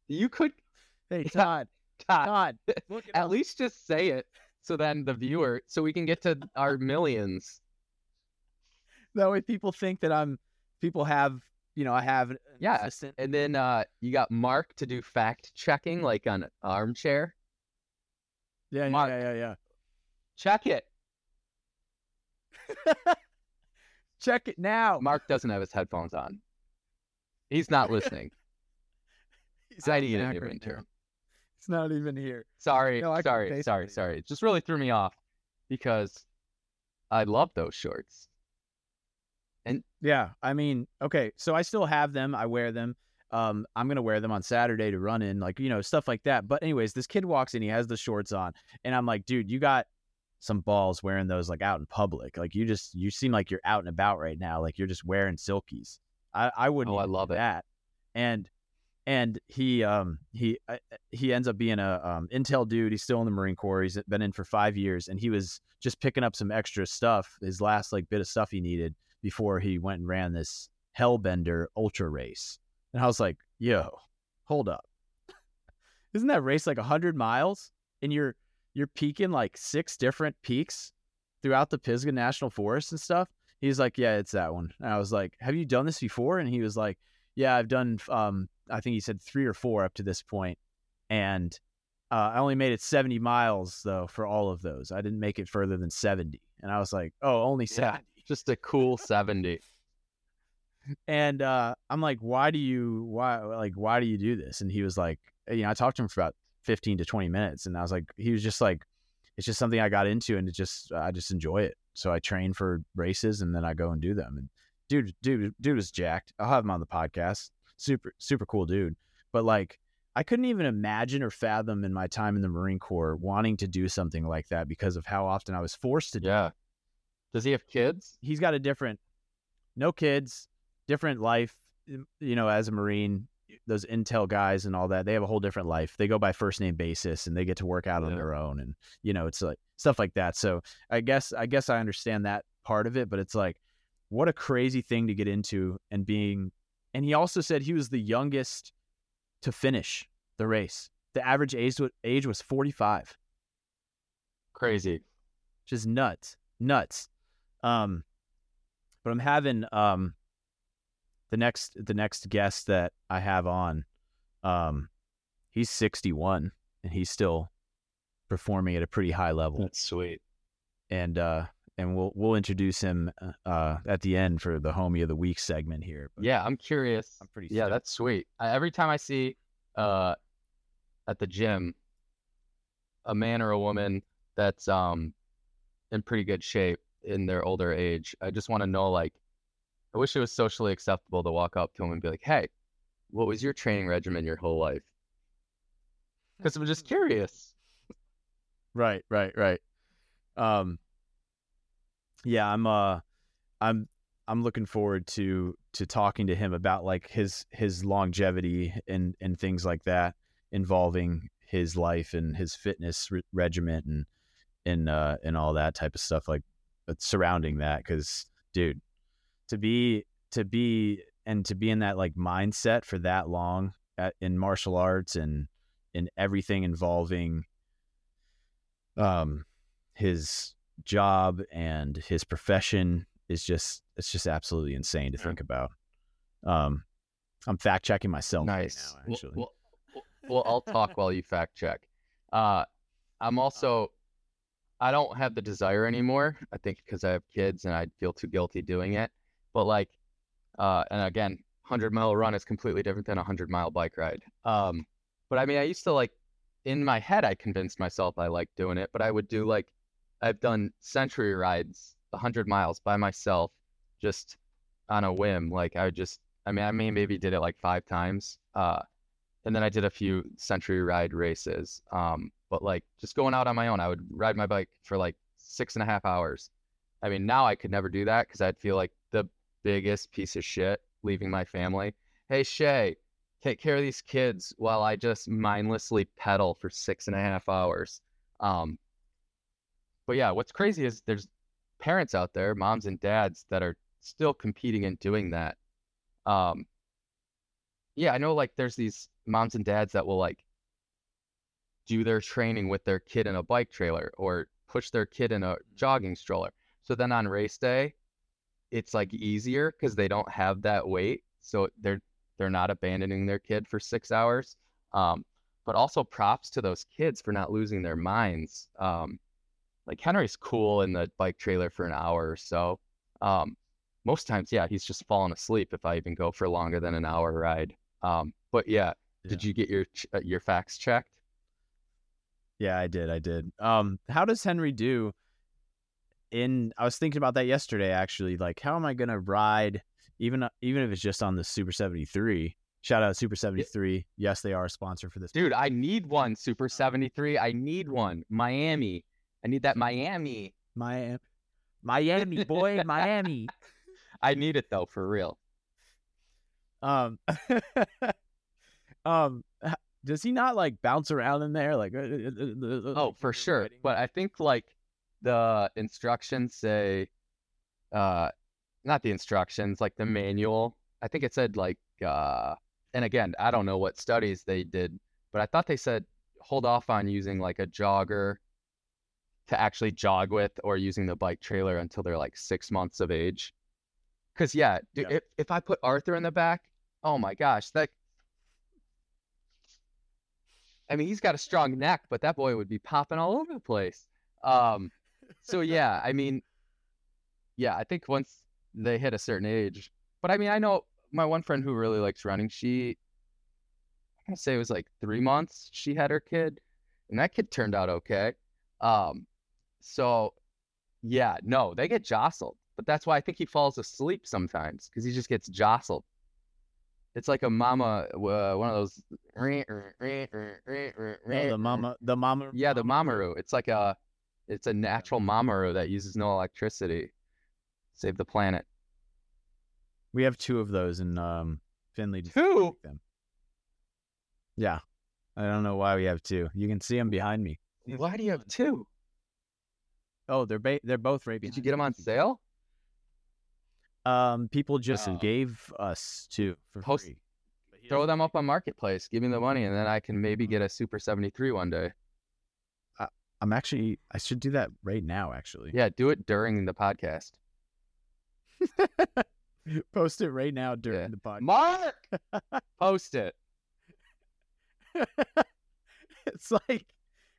You could Hey Yeah. Todd, Todd, Todd, look it at up. least just say it so then the viewer so we can get to our millions. that way people think that I'm. People have, you know, I have an Yeah, assistant. And then uh you got Mark to do fact checking like on an armchair. Yeah, yeah, Mark. yeah, yeah, Check it. Check it now. Mark doesn't have his headphones on. He's not listening. He's I out need a right. It's not even here. Sorry, No, sorry, sorry, sorry. It just really threw me off because I love those shorts. And yeah, I mean, okay, so I still have them. I wear them. Um, I'm gonna wear them on Saturday to run in, like you know, stuff like that. But anyways, this kid walks in, he has the shorts on, and I'm like, dude, you got some balls wearing those like out in public. Like you just you seem like you're out and about right now. Like you're just wearing silkies. I I wouldn't. Oh, I love it. that. And and he um he uh, he ends up being a um, intel dude. He's still in the Marine Corps. He's been in for five years, and he was just picking up some extra stuff. His last like bit of stuff he needed before he went and ran this Hellbender Ultra race. And I was like, yo, hold up. Isn't that race like 100 miles? And you're you're peaking like six different peaks throughout the Pisgah National Forest and stuff? He's like, yeah, it's that one. And I was like, have you done this before? And he was like, yeah, I've done, um, I think he said three or four up to this point. And uh, I only made it 70 miles though for all of those. I didn't make it further than 70. And I was like, oh, only 70. Yeah, just a cool 70. And uh, I'm like, why do you why like why do you do this? And he was like, you know, I talked to him for about 15 to 20 minutes, and I was like, he was just like, it's just something I got into, and it just I just enjoy it. So I train for races, and then I go and do them. And dude, dude, dude is jacked. I'll have him on the podcast. Super, super cool dude. But like, I couldn't even imagine or fathom in my time in the Marine Corps wanting to do something like that because of how often I was forced to do. Yeah. Does he have kids? He's got a different, no kids, different life. You know, as a Marine, those intel guys and all that, they have a whole different life. They go by first name basis and they get to work out on their own, and you know, it's like stuff like that. So I guess I guess I understand that part of it, but it's like, what a crazy thing to get into and being. And he also said he was the youngest to finish the race. The average age age was forty five, Crazy. just nuts, nuts. Um, but I'm having um the next the next guest that I have on, um, he's 61 and he's still performing at a pretty high level. That's sweet. And uh, and we'll we'll introduce him uh at the end for the homie of the week segment here. But Yeah, I'm curious. I'm pretty. Yeah, stoked. that's sweet. I, every time I see uh at the gym a man or a woman that's um in pretty good shape in their older age, I just want to know like I wish it was socially acceptable to walk up to him and be like, "Hey, what was your training regimen your whole life?" Because I'm just curious. Right, right, right. Um yeah, I'm uh I'm I'm looking forward to to talking to him about like his his longevity and and things like that involving his life and his fitness re- regimen and and uh and all that type of stuff like uh, surrounding that cuz dude to be to be and to be in that like mindset for that long at, in martial arts and in everything involving um his job and his profession is just it's just absolutely insane to think about um i'm fact checking myself right Nice. now Well- actually Well, well, well, I'll talk while you fact check. Uh, I'm also, I don't have the desire anymore. I think because I have kids and I'd feel too guilty doing it. But like, uh, and again, hundred mile run is completely different than a hundred mile bike ride. Um, but I mean, I used to like, in my head, I convinced myself I liked doing it. But I would do like, I've done century rides, hundred miles by myself, just on a whim. Like I would just, I mean, I may maybe did it like five times. Uh, and then I did a few century ride races. Um, but like just going out on my own, I would ride my bike for like six and a half hours. I mean, now I could never do that because I'd feel like biggest piece of shit leaving my family. Hey, Shay, take care of these kids while I just mindlessly pedal for six and a half hours. Um, but yeah, what's crazy is there's parents out there, moms and dads, that are still competing and doing that. Um, yeah, I know like there's these moms and dads that will like do their training with their kid in a bike trailer or push their kid in a jogging stroller. So then on race day, it's like easier because they don't have that weight. So they're they're not abandoning their kid for six hours. Um, but also props to those kids for not losing their minds. Um, like Henry's cool in the bike trailer for an hour or so. Um, most times, yeah, he's just falling asleep if I even go for longer than an hour ride. Um, but yeah, did you get your uh, your facts checked? yeah i did i did um how does henry do in i was thinking about that yesterday actually like how am i gonna ride even even if it's just on the super 73 shout out super 73 yes they are a sponsor for this Dude, I need one Super 73. I need one. Miami. I need that Miami. miami miami boy miami I need it though, for real. Um, um, does he not like bounce around in there? Like, uh, uh, uh, uh, uh, Oh, for sure. But I think like the instructions say, uh, not the instructions, like the manual. I think it said like, uh, and again, I don't know what studies they did, but I thought they said hold off on using like a jogger to actually jog with or using the bike trailer until they're like six months of age. Cause yeah, dude, Yeah. if, if I put Arthur in the back, oh my gosh, that I mean, he's got a strong neck, but that boy would be popping all over the place. Um, so yeah, I mean, yeah, I think once they hit a certain age, but I mean, I know my one friend who really likes running, she, I'm gonna say it was like three months she had her kid, and that kid turned out okay. Um, so yeah, no, they get jostled, but that's why I think he falls asleep sometimes because he just gets jostled. It's like a mama, uh, one of those. Oh, the mama, the mama. Yeah, the mamaRoo. It's like a, it's a natural mamaRoo that uses no electricity. Save the planet. We have two of those in um, Finley. Two? them. Yeah, I don't know why we have two. You can see them behind me. Why do you have two? Oh, they're ba- they're both right Did you get them on sale? Um, people just Oh. gave us two for Post- free. Throw them up on Marketplace. Give me the money, and then I can Mm-hmm. maybe get a Super 73 one day. I'm actually. I should do that right now. Actually. Yeah, do it during the podcast. Post it right now during Yeah. the podcast. Mark, post it. it's like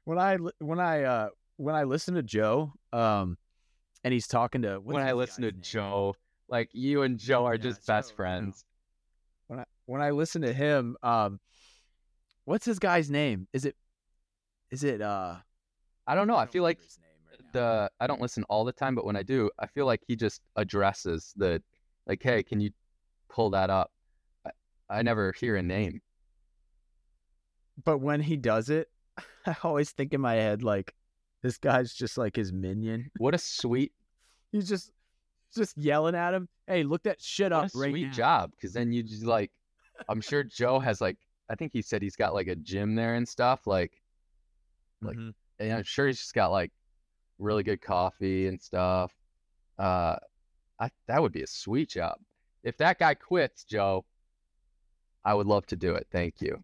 when I when I uh when I listen to Joe, um, and he's talking to when I listen to name? Joe, like you and Joe are Yeah, just best Joe, know. friends. When I when I listen to him, um, what's his guy's name? Is it is it uh? I don't know. I don't feel like remember his name right the I don't listen all the time, but when I do, I feel like he just addresses the like, hey, can you pull that up? I, I never hear a name. But when he does it, I always think in my head like, this guy's just like his minion. What a sweet, He's just just yelling at him. Hey, look that shit what up a right sweet now. job. Because then you just like, I'm sure Joe has like, I think he said he's got like a gym there and stuff. Like, like- Mhm. And I'm sure he's just got like really good coffee and stuff. Uh, I that would be a sweet job. If that guy quits, Joe, I would love to do it. Thank you.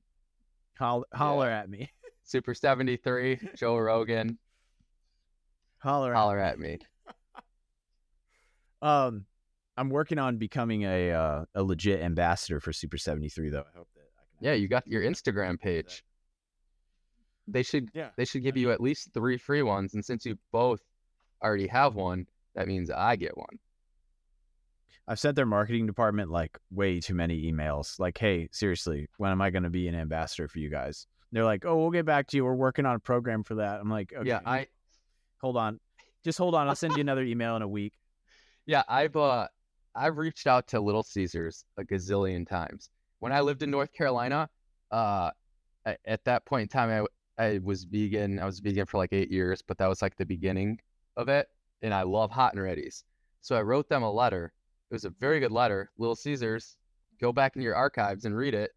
Holler, holler at me. Super 73, Joe Rogan, Holler, holler at me. Um, I'm working on becoming a uh, a legit ambassador for Super 73 though. I hope that I can. Yeah, you got your Instagram page. They should Yeah. they should give you at least three free ones, and since you both already have one, that means I get one. I've sent their marketing department like way too many emails. Like, hey, seriously, when am I going to be an ambassador for you guys? They're like, oh, we'll get back to you. We're working on a program for that. I'm like, okay, Yeah, I hold on, just hold on. I'll send you another email in a week. Yeah, I've uh I've reached out to Little Caesars a gazillion times. When I lived in North Carolina, uh at that point in time I was vegan. I was vegan for like 8 years, but that was like the beginning of it, and I love hot and ready's. So I wrote them a letter. It was a very good letter. Little Caesars, go back in your archives and read it.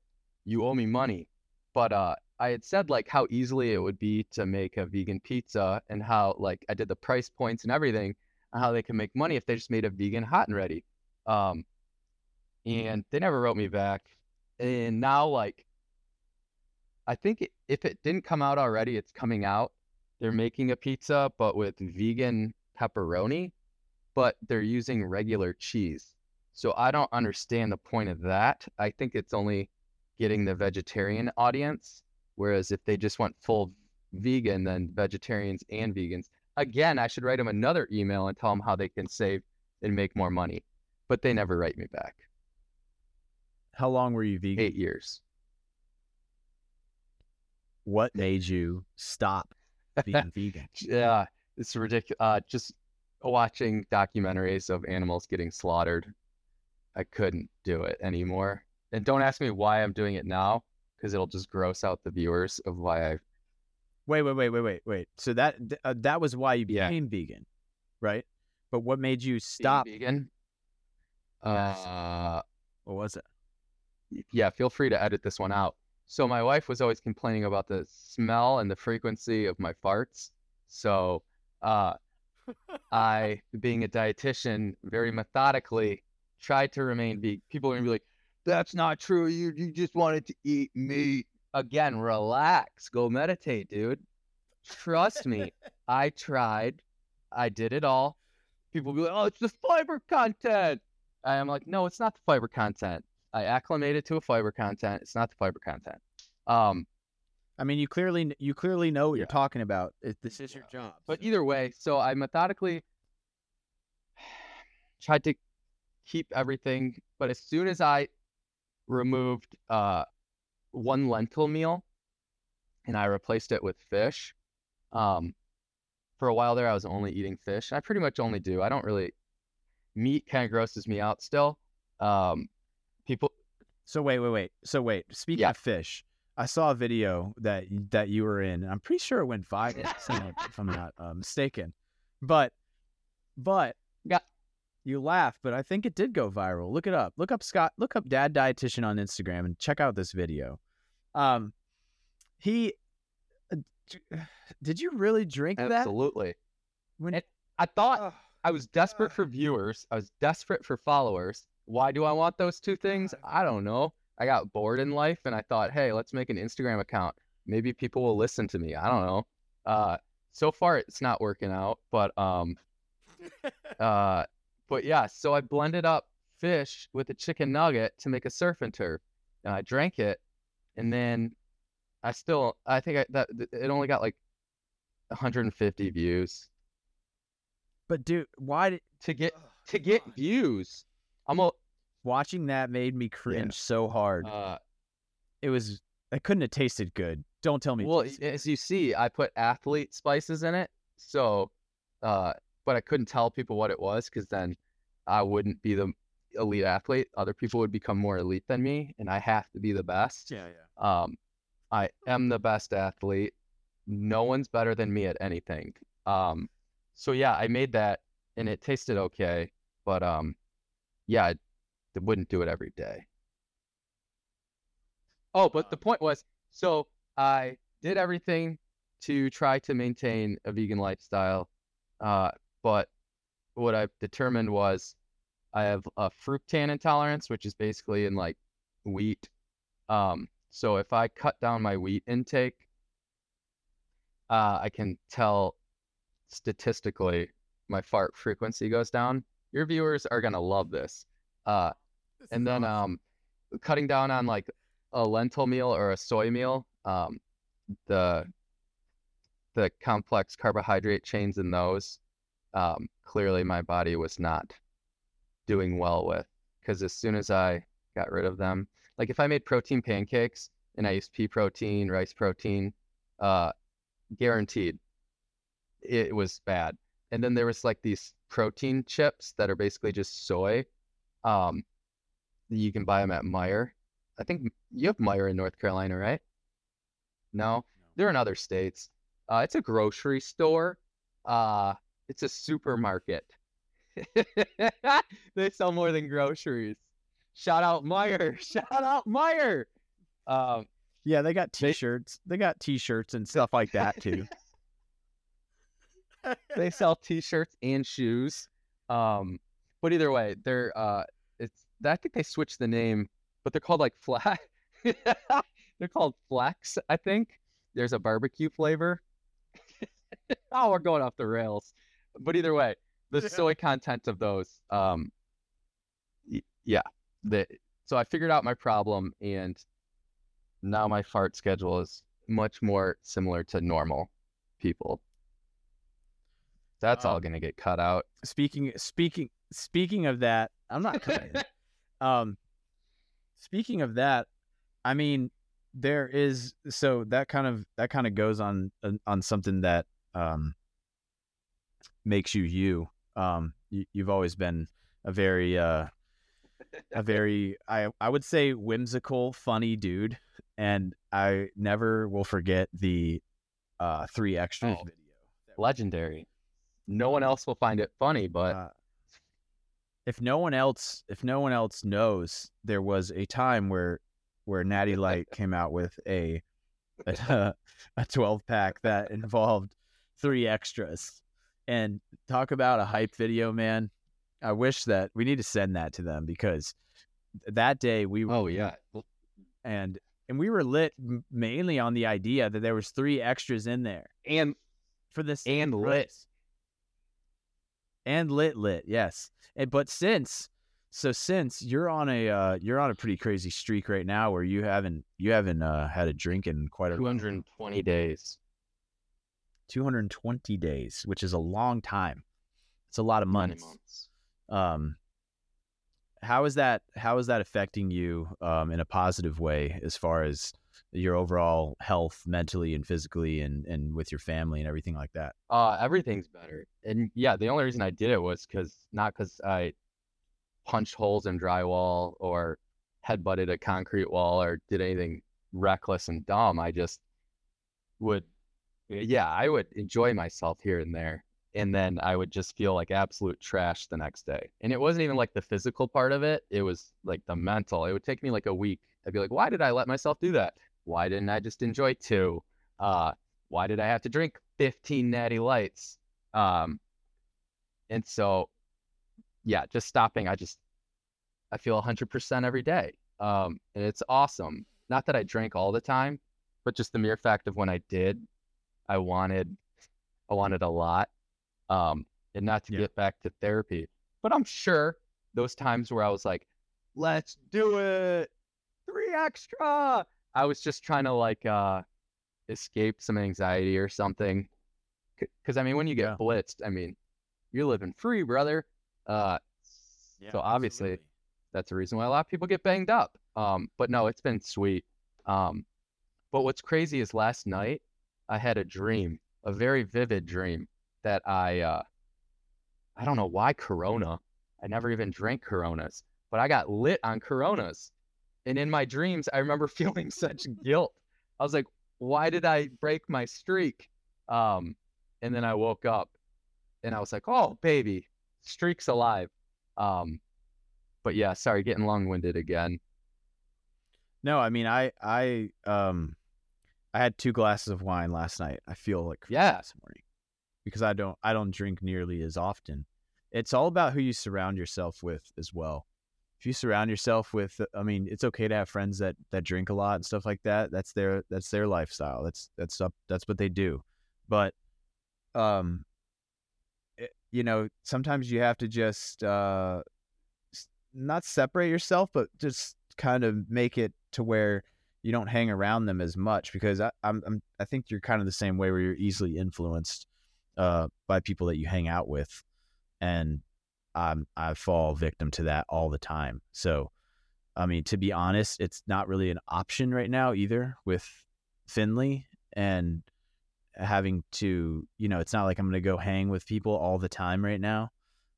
You owe me money. But uh I had said like how easily it would be to make a vegan pizza and how like I did the price points and everything on how they can make money if they just made a vegan hot and ready. Um, and they never wrote me back. And now, like, I think it, if it didn't come out already, it's coming out. They're mm-hmm. making a pizza, but with vegan pepperoni, but they're using regular cheese. So I don't understand the point of that. I think it's only getting the vegetarian audience. Whereas if they just went full vegan, then vegetarians and vegans again, I should write them another email and tell them how they can save and make more money. But they never write me back. How long were you vegan? Eight years. What made you stop being vegan? Yeah, it's ridiculous. Uh, just watching documentaries of animals getting slaughtered, I couldn't do it anymore. And don't ask me why I'm doing it now, because it'll just gross out the viewers of why I. Wait, wait, wait, wait, wait, wait. So that uh, that was why you Yeah. became vegan, right? But what made you being stop? vegan. Uh, What was it? yeah, feel free to edit this one out. So my wife was always complaining about the smell and the frequency of my farts. So uh, I, being a dietitian, very methodically tried to remain vegan. People are gonna be like, "That's not true. You you just wanted to eat meat." Again, relax. Go meditate, dude. Trust me. I tried. I did it all. People be like, "Oh, it's the fiber content." I am like, "No, it's not the fiber content." I acclimated to a fiber content. It's not the fiber content. Um, I mean, you clearly you clearly know what you're talking about. It, this is your job. but so- either way, so I methodically tried to keep everything. But as soon as I removed uh, one lentil meal and I replaced it with fish, um, for a while there, I was only eating fish. I pretty much only do. I don't really meat kind of grosses me out still. Um, people. So wait, wait, wait. So wait. Speaking Yeah. of fish, I saw a video that that you were in. and I'm pretty sure it went viral, if I'm not uh, mistaken. But, but Yeah. you laugh, but I think it did go viral. Look it up. Look up Scott. Look up Dad Dietitian on Instagram and check out this video. Um, he. uh, Did you really drink that? Absolutely. When, It- I thought Ugh. I was desperate for viewers. I was desperate for followers. Why do I want those two things? I don't know. I got bored in life and I thought, hey, let's make an Instagram account. Maybe people will listen to me. I don't know. Uh, so far it's not working out, but um, uh, but yeah. So I blended up fish with a chicken nugget to make a surf and turf, and I drank it, and then I still, I think I, that it only got like 150 views but dude, why did to get to get views. I'm a, watching that made me cringe so hard? uh, it was. I couldn't have tasted good. Don't tell me. well, as you see, I put athlete spices in it. So, uh, but I couldn't tell people what it was because then I wouldn't be the elite athlete. Other people would become more elite than me, and I have to be the best. yeah, yeah. Um, I am the best athlete. No one's better than me at anything. Um, so yeah, I made that, and it tasted okay, but um, yeah, I wouldn't do it every day. Oh, but the point was, so I did everything to try to maintain a vegan lifestyle, uh, but what I've determined was I have a fructan intolerance, which is basically in like wheat. Um, so if I cut down my wheat intake, uh, I can tell statistically my fart frequency goes down. Your viewers are gonna love this. Uh, and then um, cutting down on like a lentil meal or a soy meal, um, the the complex carbohydrate chains in those, um, clearly my body was not doing well with. Because as soon as I got rid of them, like if I made protein pancakes and I used pea protein, rice protein, uh, guaranteed it was bad. And then there was like these protein chips that are basically just soy. Um, you can buy them at Meijer. I think you have Meijer in North Carolina, right? No, they're in other states. Uh, it's a grocery store. Uh, it's a supermarket. they sell more than groceries. Shout out Meijer. Shout out Meijer. Um, Yeah, they got t-shirts. They got t-shirts and stuff like that too. They sell t-shirts and shoes. Um, but either way, they're uh, it's I think they switched the name, but they're called like Flex. they're called Flex, I think. There's a barbecue flavor. oh, we're going off the rails. But either way, the soy content of those, um, y- yeah, the so I figured out my problem, and now my fart schedule is much more similar to normal people. That's all Um, gonna get cut out. speaking speaking speaking of that, I'm not cutting it. Um speaking of that, I mean there is so that kind of that kind of goes on on- something that um makes you you. Um you, you've always been a very uh a very I I would say whimsical, funny dude and I never will forget the uh 3 extras Oh. video. Legendary. No one else will find it funny, but Uh, if no one else if no one else knows there was a time where where natty light came out with a a, a 12 pack that involved three extras. And talk about a hype video man. I wish that we need to send that to them because that day we oh yeah, and and we were lit mainly on the idea that there was three extras in there and for this and lit. And lit lit yes and, but since so since you're on a uh, you're on a pretty crazy streak right now where you haven't you haven't uh, had a drink in quite a 220 days. 220 days which is a long time it's a lot of months months. um how is that how is that affecting you um in a positive way as far as your overall health mentally and physically and and with your family and everything like that? Uh, everything's better. And yeah, the only reason I did it was because not because I punched holes in drywall or headbutted a concrete wall or did anything reckless and dumb. I just would, yeah, I would enjoy myself here and there. And then I would just feel like absolute trash the next day. And it wasn't even like the physical part of it, it was like the mental. It would take me like a week. I'd be like, why did I let myself do that? Why didn't I just enjoy two? Uh, why did I have to drink 15 natty lights? Um, and so, yeah, just stopping. I just, I feel 100% every day. Um, and it's awesome. Not that I drank all the time, but just the mere fact of when I did, I wanted, I wanted a lot. Um, and not to Yeah. get back to therapy, but I'm sure those times where I was like, let's do it, three extra. I was just trying to like, uh, escape some anxiety or something. Cause I mean, when you get Yeah. blitzed, I mean, you're living free, brother. Uh, so obviously that's the reason why a lot of people get banged up. Um, but no, it's been sweet. Um, but what's crazy is last night I had a dream, a very vivid dream that I, uh, I don't know why Corona. I never even drank Coronas, but I got lit on Coronas. And in my dreams, I remember feeling such guilt. I was like, why did I break my streak? Um, and then I woke up and I was like, oh, baby, streak's alive. Um, but yeah, sorry, getting long winded again. No, I mean I I um I had two glasses of wine last night. I feel like Yeah. this morning because I don't I don't drink nearly as often. It's all about who you surround yourself with as well. If you surround yourself with I mean, it's okay to have friends that that drink a lot and stuff like that. That's their that's their lifestyle. That's that's up that's what they do. But um it- you know, sometimes you have to just uh not separate yourself, but just kind of make it to where you don't hang around them as much because I, I'm, I'm I think you're kind of the same way where you're easily influenced uh, by people that you hang out with, and um, I fall victim to that all the time. So, I mean, to be honest, it's not really an option right now either with Finley and having to, you know, it's not like I'm going to go hang with people all the time right now.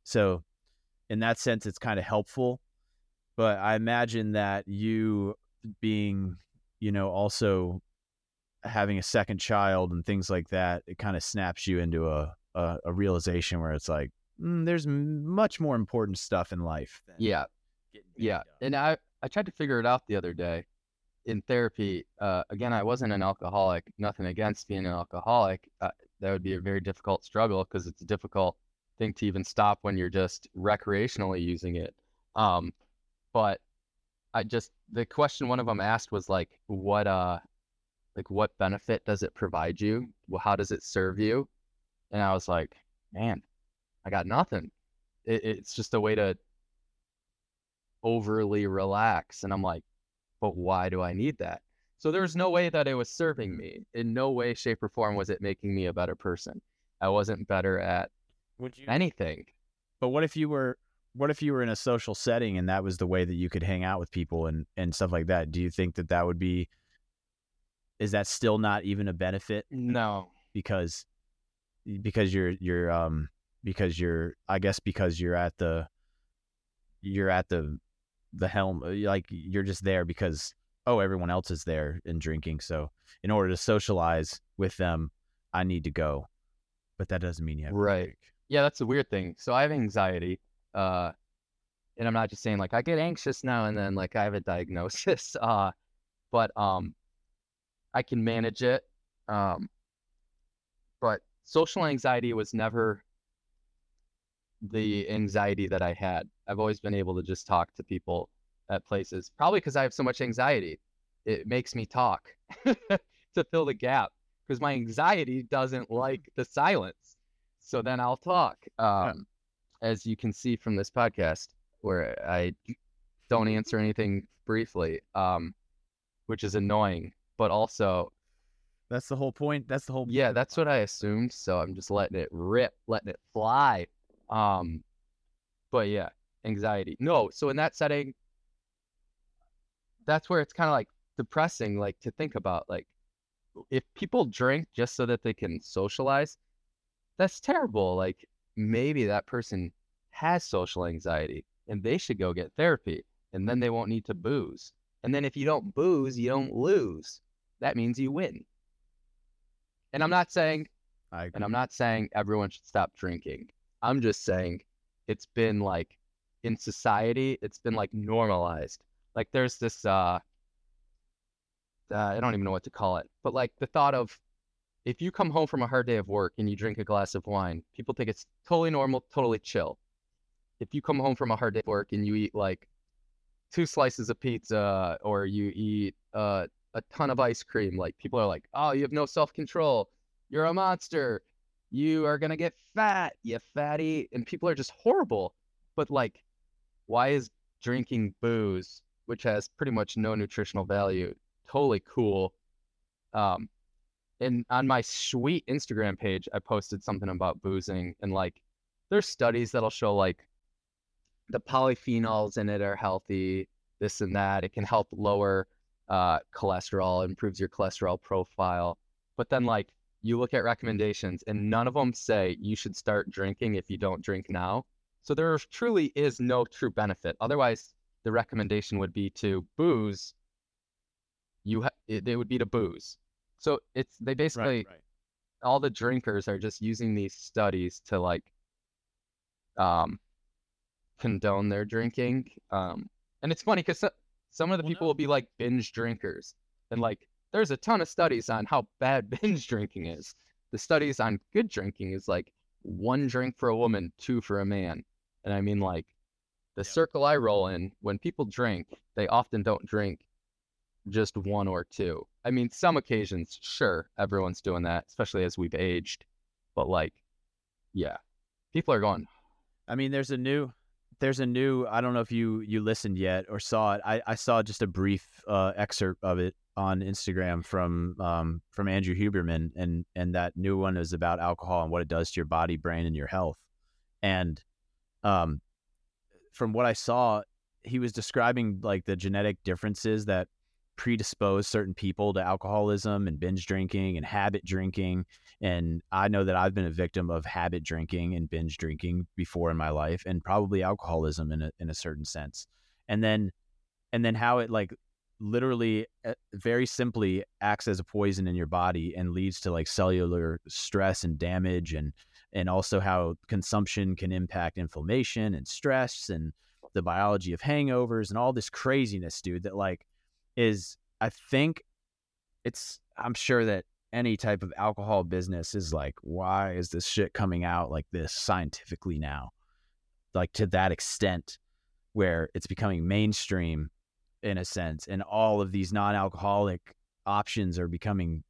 So, in that sense, it's kind of helpful. But I imagine that you being, you know, also having a second child and things like that, it kind of snaps you into a, a, a realization where it's like, mm, there's much more important stuff in life. Than Yeah, yeah. And I, I tried to figure it out the other day in therapy. Uh, again, I wasn't an alcoholic. Nothing against being an alcoholic. Uh, that would be a very difficult struggle because it's a difficult thing to even stop when you're just recreationally using it. Um, but I just the question one of them asked was like, what uh, like what benefit does it provide you? Well, how does it serve you? And I was like, man, I got nothing. It, it's just a way to overly relax. And I'm like, but why do I need that? So there was no way that it was serving me. In no way, shape, or form was it making me a better person. I wasn't better at Would you? anything. But what if you were? What if you were in a social setting and that was the way that you could hang out with people and and stuff like that? Do you think that that would be? Is that still not even a benefit? No. because because you're you're um because you're I guess because you're at the you're at the the helm uh, like you're just there because oh everyone else is there and drinking so in order to socialize with them I need to go but that doesn't mean you have to Right. Yeah, that's the weird thing. So I have anxiety. Uh, and I'm not just saying like I get anxious now and then like I have a diagnosis. Uh, but um, I can manage it. Um, but social anxiety was never the anxiety that I had. I've always been able to just talk to people at places, probably because I have so much anxiety. It makes me talk to fill the gap because my anxiety doesn't like the silence. So then I'll talk. Um, As you can see from this podcast, where I don't answer anything briefly, um, which is annoying, but also that's the whole point that's the whole yeah, that's what I assumed. So I'm just letting it rip, letting it fly. Um, but yeah, anxiety. No, so in that setting, that's where it's kind of like depressing like to think about like if people drink just so that they can socialize that's terrible like maybe that person has social anxiety and they should go get therapy and then they won't need to booze. And then if you don't booze you don't lose. That means you win. And i'm not saying I agree. and i'm not saying everyone should stop drinking i'm just saying it's been like in society it's been like normalized like there's this uh uh, I don't even know what to call it, but like the thought of if you come home from a hard day of work and you drink a glass of wine, people think it's totally normal, totally chill. If you come home from a hard day of work and you eat like two slices of pizza or you eat uh, a ton of ice cream, like people are like, oh, you have no self control. You're a monster. You are going to get fat, you fatty. And people are just horrible. But like, why is drinking booze, which has pretty much no nutritional value, totally cool. Um, and on my sweet Instagram page, I posted something about boozing and like there's studies that'll show like the polyphenols in it are healthy, this and that. It can help lower uh, cholesterol, improves your cholesterol profile. But then like you look at recommendations and none of them say you should start drinking if you don't drink now. So there truly is no true benefit. Otherwise, the recommendation would be to booze you ha- it, they would be to booze. So it's they basically right, right. all the drinkers are just using these studies to like um condone their drinking. Um and it's funny cuz so, some of the Well, people no. will be like binge drinkers and like there's a ton of studies on how bad binge drinking is. The studies on good drinking is like one drink for a woman, two for a man. And I mean like the Yep. circle I roll in, when people drink, they often don't drink just one or two. I mean, some occasions, sure, everyone's doing that, especially as we've aged. But like, yeah, people are going, I mean, there's a new, there's a new. I don't know if you you listened yet or saw it. I, I saw just a brief uh, excerpt of it on Instagram from um, from Andrew Huberman, and and that new one is about alcohol and what it does to your body, brain, and your health. And um, from what I saw, he was describing like the genetic differences that predispose certain people to alcoholism and binge drinking and habit drinking and I know that I've been a victim of habit drinking and binge drinking before in my life and probably alcoholism in a, in a certain sense. And then and then how it like literally uh, very simply acts as a poison in your body and leads to like cellular stress and damage and and also how consumption can impact inflammation and stress and the biology of hangovers and all this craziness dude that like is I think it's I'm sure that any type of alcohol business is like, why is this shit coming out like this scientifically now? Like to that extent where it's becoming mainstream in a sense, and all of these non alcoholic options are becoming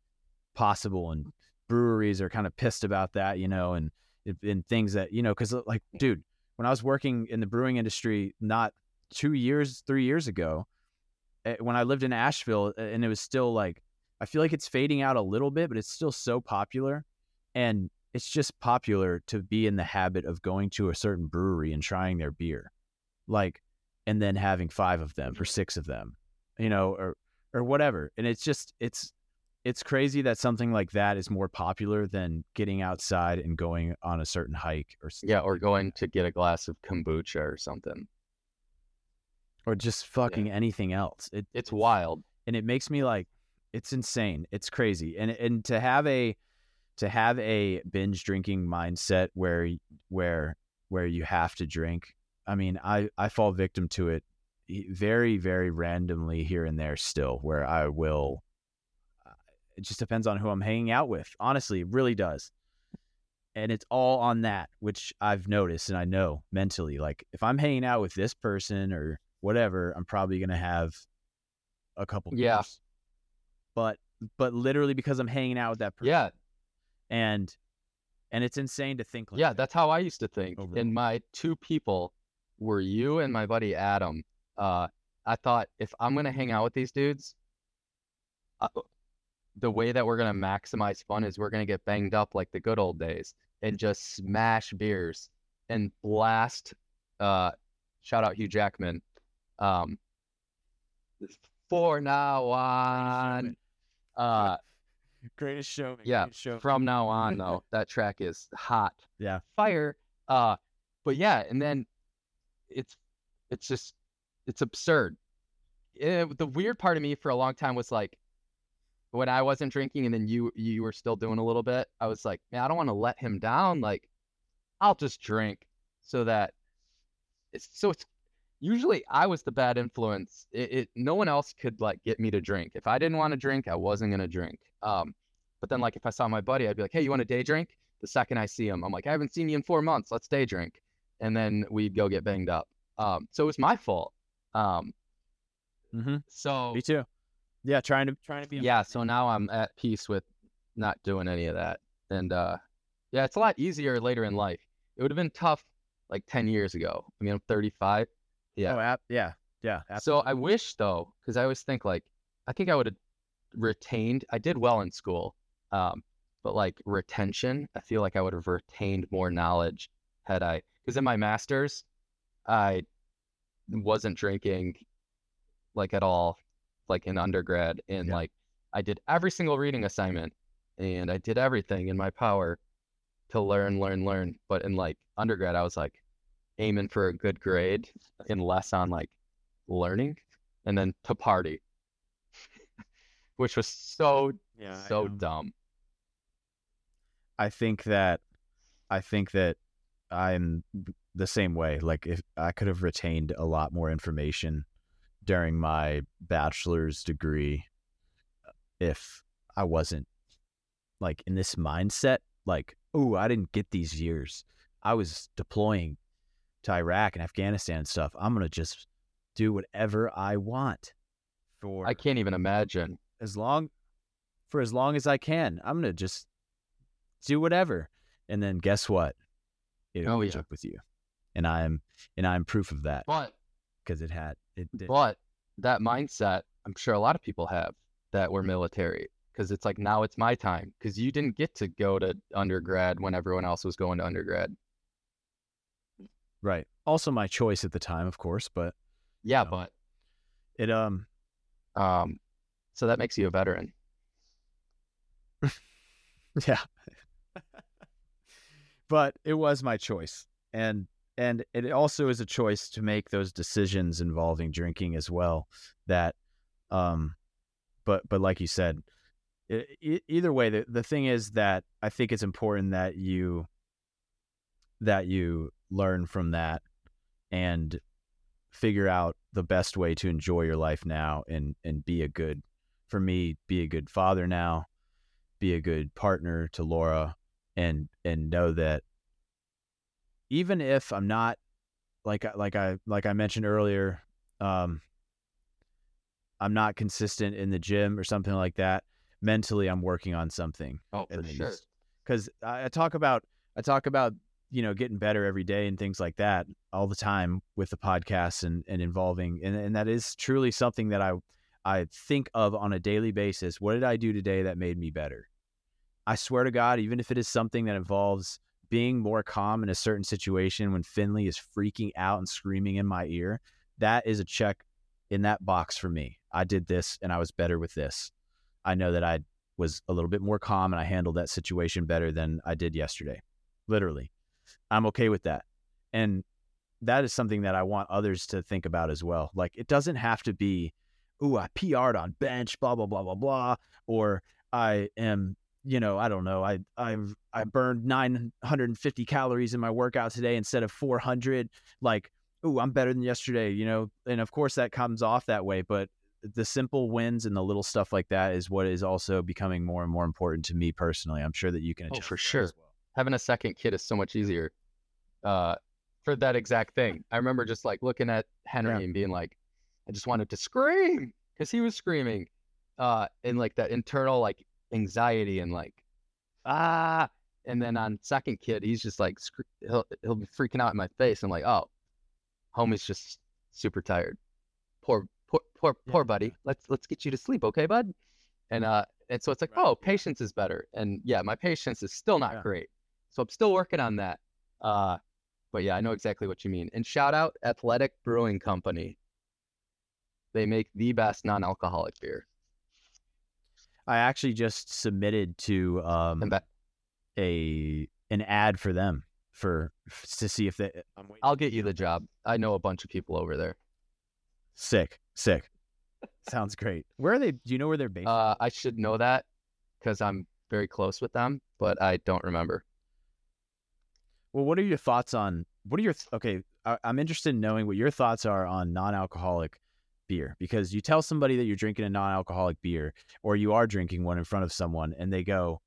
possible, and breweries are kind of pissed about that, you know, and and things that, you know, because like, dude, when I was working in the brewing industry, not two years, three years ago, eh, when I lived in Asheville, and it was still like, I feel like it's fading out a little bit, but it's still so popular. And it's just popular to be in the habit of going to a certain brewery and trying their beer. Like, and then having five of them or mm-hmm. six of them, you know, or or whatever. And it's just it's it's crazy that something like that is more popular than getting outside and going on a certain hike or yeah, or going to get a glass of kombucha or something. or just fucking anything else. It, It's wild. and it makes me like it's insane it's crazy and and to have a to have a binge drinking mindset where where where you have to drink i mean i i fall victim to it very very randomly here and there still where i will uh, it just depends on who i'm hanging out with honestly it really does and it's all on that which i've noticed and i know mentally like if i'm hanging out with this person or whatever i'm probably going to have a couple Yeah. but but literally because i'm hanging out with that person Yeah, and and it's insane to think like yeah, that. that's how I used to think. Overall. And my two people were you and my buddy Adam. Uh, I thought if I'm gonna hang out with these dudes, uh, the way that we're gonna maximize fun is we're gonna get banged up like the good old days and just smash beers and blast. Uh, shout out Hugh Jackman. Um, for now on. Uh, Greatest show. yeah, greatest showman. from now on though, that track is hot. Yeah. Fire. Uh, but yeah, and then it's it's just it's absurd. Eh, the weird part of me for a long time was like when I wasn't drinking and then you you were still doing a little bit, I was like, man, I don't want to let him down. Like, I'll just drink so that it's so it's usually I was the bad influence. It, it no one else could like get me to drink. If I didn't want to drink, I wasn't gonna drink. Um, but then like if I saw my buddy, I'd be like, hey, you want a day drink? The second I see him, I'm like, I haven't seen you in four months. Let's day drink, and then we'd go get banged up. Um, so it was my fault. Um, Mhm. so Me too. Yeah, trying to trying to be. yeah, so now I'm at peace with not doing any of that. And uh yeah, it's a lot easier later in life. It would have been tough like 10 years ago. I mean, I'm 35. Yeah. Oh, yeah, yeah. So. I wish though, because I always think like I think I would have retained. I did well in school, um, but like retention, I feel like I would have retained more knowledge had I. Because in my masters, I wasn't drinking like at all, like in undergrad, and Yeah. like I did every single reading assignment, and I did everything in my power to learn, learn, learn. But in like undergrad, I was like aiming for a good grade and less on like learning and then to party which was so yeah, so dumb I think that I think that I'm the same way. Like if I could have retained a lot more information during my bachelor's degree uh, if I wasn't like in this mindset like, oh, I didn't get these years. I was deploying to Iraq and Afghanistan and stuff. I'm going to just do whatever I want for i can't even imagine as long for as long as I can. I'm gonna just do whatever. And then guess what? It'll Oh, yeah. up with you. And I'm and I'm proof of that but because it had it did. but that mindset i'm sure a lot of people have that were military because it's like now it's my time because you didn't get to go to undergrad when everyone else was going to undergrad right. Also my choice at the time, of course, but yeah No. but it um um so that makes you a veteran yeah. But it was my choice. And and it also is a choice to make those decisions involving drinking as well that um but but like you said e- e- either way the, the thing is that i think it's important that you that you learn from that and figure out the best way to enjoy your life now and and be a good for me be a good father now be a good partner to laura and and know that even if i'm not like I- like i like i mentioned earlier um i'm not consistent in the gym or something like that mentally i'm working on something oh for then sure because I, I talk about I talk about you know getting better every day and things like that all the time with the podcast and and involving and and that is truly something that I I think of on a daily basis. What did I do today that made me better? I swear to God, even if it is something that involves being more calm in a certain situation when Finley is freaking out and screaming in my ear, that is a check in that box for me. I did this and I was better with this. I know that I was a little bit more calm and I handled that situation better than I did yesterday. Literally. I'm okay with that. And that is something that I want others to think about as well. Like it doesn't have to be, ooh, I PR'd on bench, blah, blah, blah, blah, blah. Or I am, you know, I don't know. I I've I burned 950 calories in my workout today instead of 400. Like, ooh, I'm better than yesterday, you know? And of course that comes off that way, but the simple wins and the little stuff like that is what is also becoming more and more important to me personally. I'm sure that you can Oh, for sure. as well. having a second kid is so much easier uh, for that exact thing. I remember just like looking at Henry Yeah. and being like, I just wanted to scream because he was screaming, uh, and like that internal like anxiety and like ah. And then on second kid, he's just like he'll he'll be freaking out in my face. I'm like, oh, homie's just super tired. Poor poor poor Yeah, poor buddy. Let's let's get you to sleep, okay, bud? And uh, and so it's like, Right, oh, patience is better. And yeah, my patience is still not Yeah. great. So I'm still working on that. Uh, but yeah, I know exactly what you mean. And shout out Athletic Brewing Company. They make the best non-alcoholic beer. I actually just submitted to um And a an ad for them for to see if they. I'm I'll get you the job. I know a bunch of people over there. Sick, sick. Sounds great. Where are they? Do you know where they're based? Uh, I should know that because I'm very close with them, but I don't remember. well, what are your thoughts on? What are your okay? I, I'm interested in knowing what your thoughts are on non-alcoholic beer because you tell somebody that you're drinking a non-alcoholic beer or you are drinking one in front of someone and they go,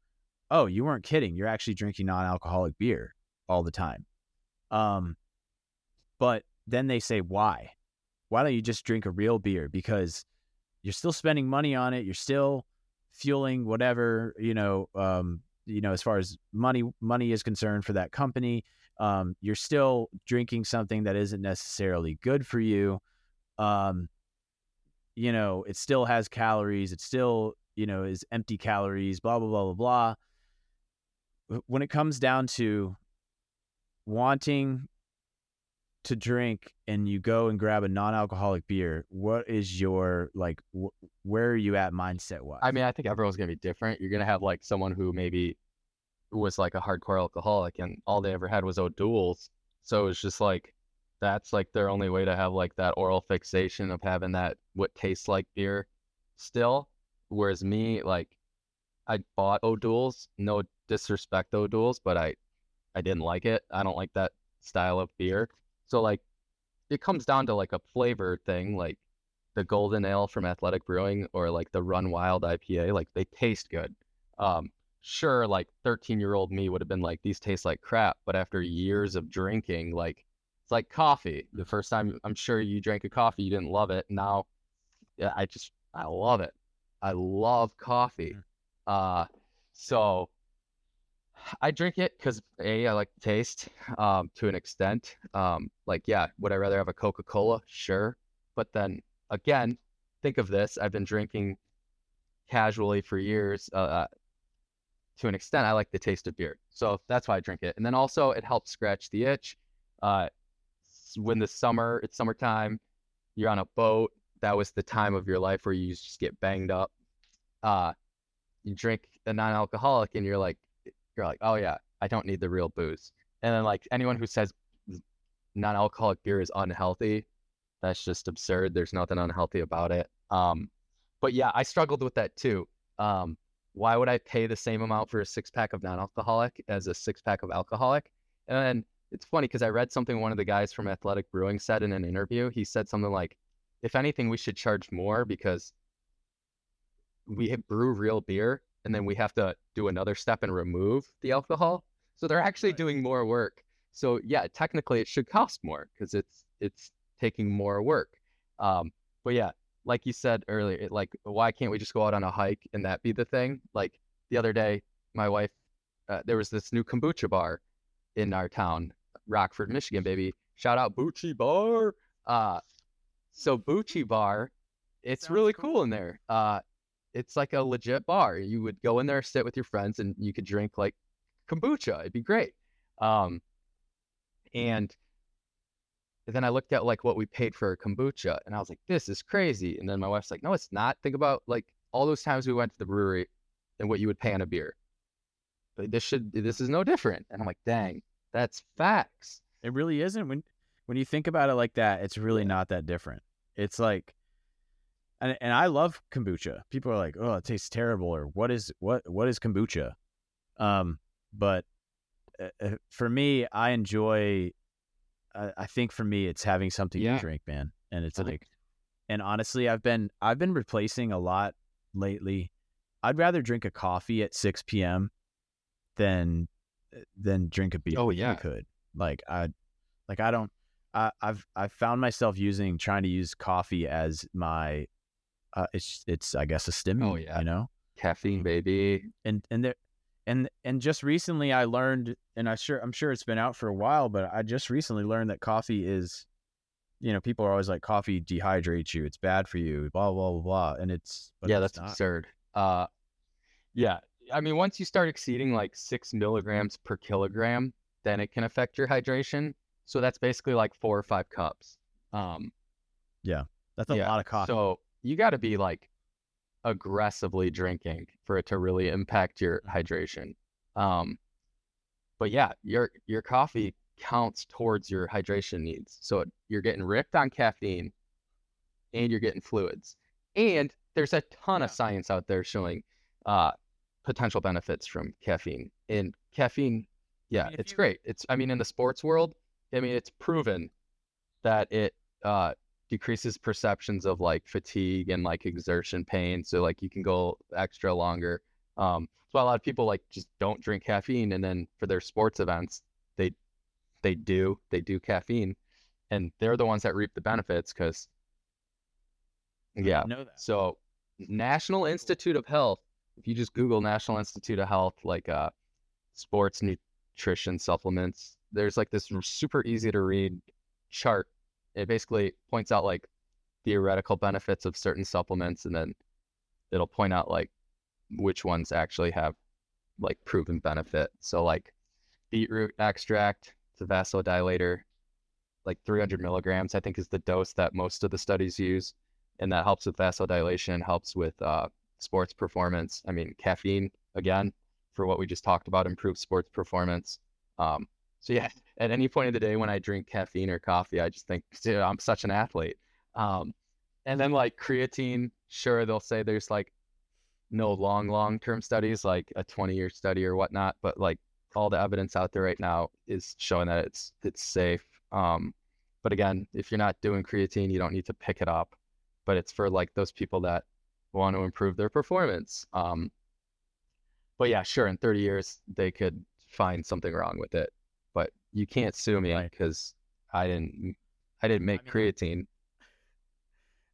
"Oh, you weren't kidding. You're actually drinking non-alcoholic beer all the time." Um, but then they say, "Why? Why don't you just drink a real beer? Because you're still spending money on it. You're still fueling whatever you know. Um, you know, as far as money money is concerned for that company, um, you're still drinking something that isn't necessarily good for you. Um, you know, it still has calories. It still you know is empty calories. Blah blah blah blah blah. When it comes down to wanting to drink and you go and grab a non-alcoholic beer, what is your like? Wh- where are you at mindset wise? I mean, I think everyone's gonna be different. You're gonna have like someone who maybe was like a hardcore alcoholic and all they ever had was O'Doul's. So it's just like that's like their only way to have like that oral fixation of having that what tastes like beer still. Whereas me, like I bought O'Doul's, no disrespect O'Doul's, but I I didn't like it. I don't like that style of beer. So like it comes down to like a flavor thing, like the golden ale from Athletic Brewing or like the Run Wild IPA, like they taste good. Um, sure, like 13 year old me would have been like, these taste like crap. But after years of drinking, like it's like coffee. The first time I'm sure you drank a coffee, you didn't love it. Now, yeah, I just, I love it. I love coffee. Uh, so I drink it because a I like the taste um, to an extent. Um, like yeah, would I rather have a Coca Cola? Sure, but then again, think of this: I've been drinking casually for years. Uh, uh, to an extent, I like the taste of beer, so that's why I drink it. And then also, it helps scratch the itch. Uh, when the summer, it's summertime, you're on a boat. That was the time of your life where you just get banged up. Uh, you drink a non-alcoholic, and you're like you're like, oh yeah, I don't need the real booze. And then like anyone who says non-alcoholic beer is unhealthy, that's just absurd. There's nothing unhealthy about it. Um, but yeah, I struggled with that too. Um, why would I pay the same amount for a six pack of non-alcoholic as a six pack of alcoholic? And then it's funny because I read something one of the guys from Athletic Brewing said in an interview. He said something like, if anything, we should charge more because we brew real beer and then we have to do another step and remove the alcohol. So they're actually Right. doing more work. So yeah, technically it should cost more because it's it's taking more work. Um, but yeah, like you said earlier, it, like why can't we just go out on a hike and that be the thing? Like the other day, my wife, uh, there was this new kombucha bar in our town, Rockford, Michigan, baby. Shout out Bucci Bar. Uh, so Bucci Bar, it's Sounds really cool. cool in there. Uh, it's like a legit bar. You would go in there, sit with your friends, and you could drink like kombucha. It'd be great. Um, and then I looked at like what we paid for a kombucha, and I was like, "This is crazy." And then my wife's like, "No, it's not. Think about like all those times we went to the brewery and what you would pay on a beer. But this should this is no different." And I'm like, "Dang, that's facts." It really isn't when when you think about it like that. It's really not that different. It's like, and and I love kombucha. People are like, "Oh, it tastes terrible," or "What is what what is kombucha?" Um, but uh, uh, for me, I enjoy. I, I think for me, it's having something Yeah. to drink, man, and it's like, and honestly, I've been I've been replacing a lot lately. I'd rather drink a coffee at six p.m. than than drink a beer. Oh, yeah. could like I like I don't I, I've I've found myself using trying to use coffee as my uh it's it's I guess a stimulant. Oh, yeah. You know? Caffeine, baby. And and there and and just recently I learned and I sure I'm sure it's been out for a while, but I just recently learned that coffee is you know, people are always like coffee dehydrates you, it's bad for you, blah blah blah blah. And it's but yeah, it's that's not. absurd. Uh, yeah, I mean, once you start exceeding like six milligrams per kilogram, then it can affect your hydration. So that's basically like four or five cups. Um, yeah, That's a Yeah, lot of coffee. So you got to be like aggressively drinking for it to really impact your hydration. Um, but yeah, your your coffee counts towards your hydration needs. So you're getting ripped on caffeine, and you're getting fluids. And there's a ton of science out there showing uh, potential benefits from caffeine. And caffeine, yeah, mean, it's you- great. It's I mean in the sports world, I mean it's proven that it uh, decreases perceptions of like fatigue and like exertion pain. So like you can go extra longer. Um, so a lot of people like just don't drink caffeine, and then for their sports events, they they do they do caffeine, and they're the ones that reap the benefits because yeah. So National Institute of Health. If you just Google National Institute of Health, like uh, sports nutrition supplements, there's like this super easy to read chart. It basically points out like theoretical benefits of certain supplements, and then it'll point out like which ones actually have like proven benefit. So like beetroot extract, it's a vasodilator, like 300 milligrams, I think is the dose that most of the studies use, and that helps with vasodilation, helps with uh, sports performance. I mean, caffeine again for what we just talked about, improves sports performance. Um, so yeah, at any point of the day when I drink caffeine or coffee, I just think "Dude, I'm such an athlete. Um, and then like creatine, sure they'll say there's like no long long term studies like a 20 year study or whatnot, but like all the evidence out there right now is showing that it's it's safe. Um, but again, if you're not doing creatine, you don't need to pick it up. But it's for like those people that want to improve their performance. Um, but yeah, sure, in 30 years they could find something wrong with it, but you can't sue me Right. because I didn't I didn't make mean- creatine.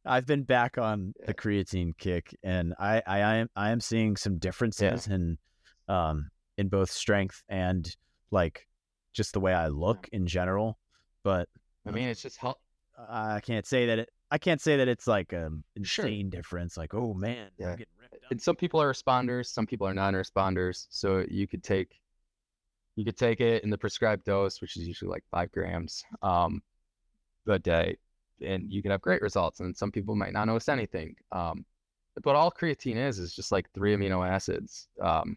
I've been back on the creatine kick, and I, I, I am I am seeing some differences in, um, in both strength and like just the way I look in general. But I mean, it's just help. I can't say that it. I can't say that it's like an Sure. insane difference. Like, oh man, Yeah. I'm getting ripped up. and some people are responders, some people are non-responders. So you could take you could take it in the prescribed dose, which is usually like five grams um, a day, and you can have great results. And some people might not notice anything. Um, but all creatine is is just like three amino acids, um,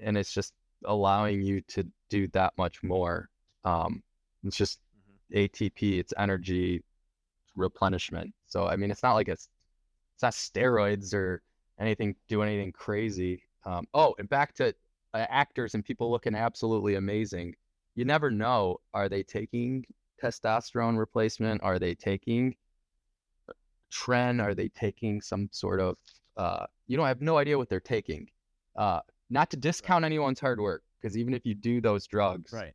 and it's just allowing you to do that much more. Um, it's just ATP, it's energy replenishment. So I mean, it's not like it's it's not steroids or anything do anything crazy. Um, oh, and back to uh, actors and people looking absolutely amazing. You never know. Are they taking testosterone replacement? Are they taking tren? Are they taking some sort of? Uh, you don't have no idea what they're taking. Uh, not to discount anyone's hard work, because even if you do those drugs, right.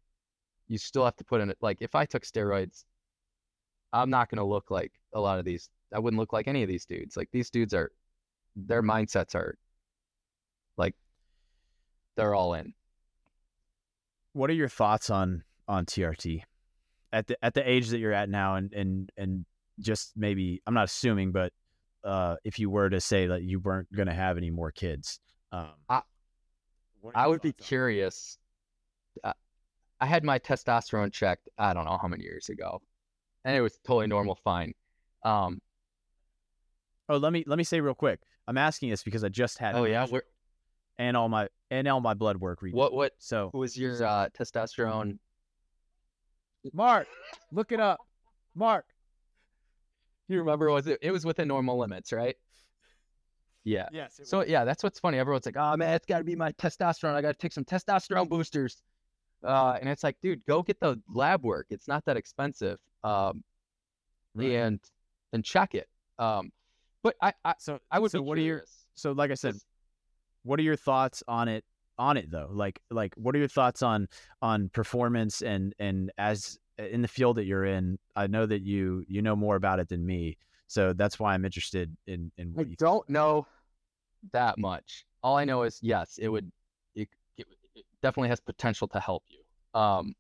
you still have to put in it. Like if I took steroids, I'm not gonna look like a lot of these. I wouldn't look like any of these dudes. Like these dudes are, their mindsets are, like, they're all in. What are your thoughts on on TRT at the at the age that you're at now, and and and just maybe I'm not assuming, but uh, if you were to say that you weren't going to have any more kids, um, I- I would be curious. Uh, I had my testosterone checked. I don't know how many years ago, and it was totally normal, fine. Um. Oh, let me let me say real quick. I'm asking this because I just had Oh yeah. And all my and all my blood work. What what So was your uh, testosterone? Mark, look it up. Mark, You remember? Was it? It was within normal limits, right? Yeah. yes. So yeah, that's what's funny. Everyone's like, "Oh man, it's got to be my testosterone. I got to take some testosterone boosters." Uh, and it's like, dude, go get the lab work. It's not that expensive. Um, Right. and and check it. Um, but I I, so I would so what are your so like I said, what are your thoughts on it on it though like like what are your thoughts on on performance and and as in the field that you're in i know that you you know more about it than me so that's why i'm interested in in I you don't know that much. All I know is yes, it would. It, it, it definitely has potential to help you. Um,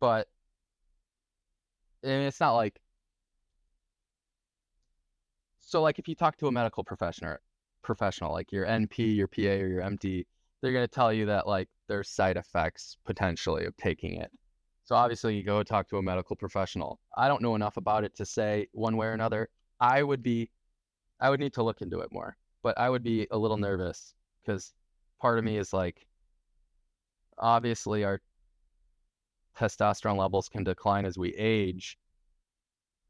but I mean, it's not like. So, like, if you talk to a medical professional, professional like your NP, your PA, or your MD, they're gonna tell you that like there's side effects potentially of taking it. So obviously, you go talk to a medical professional. I don't know enough about it to say one way or another. I would be, I would need to look into it more, but I would be a little nervous because part of me is like, obviously, our testosterone levels can decline as we age.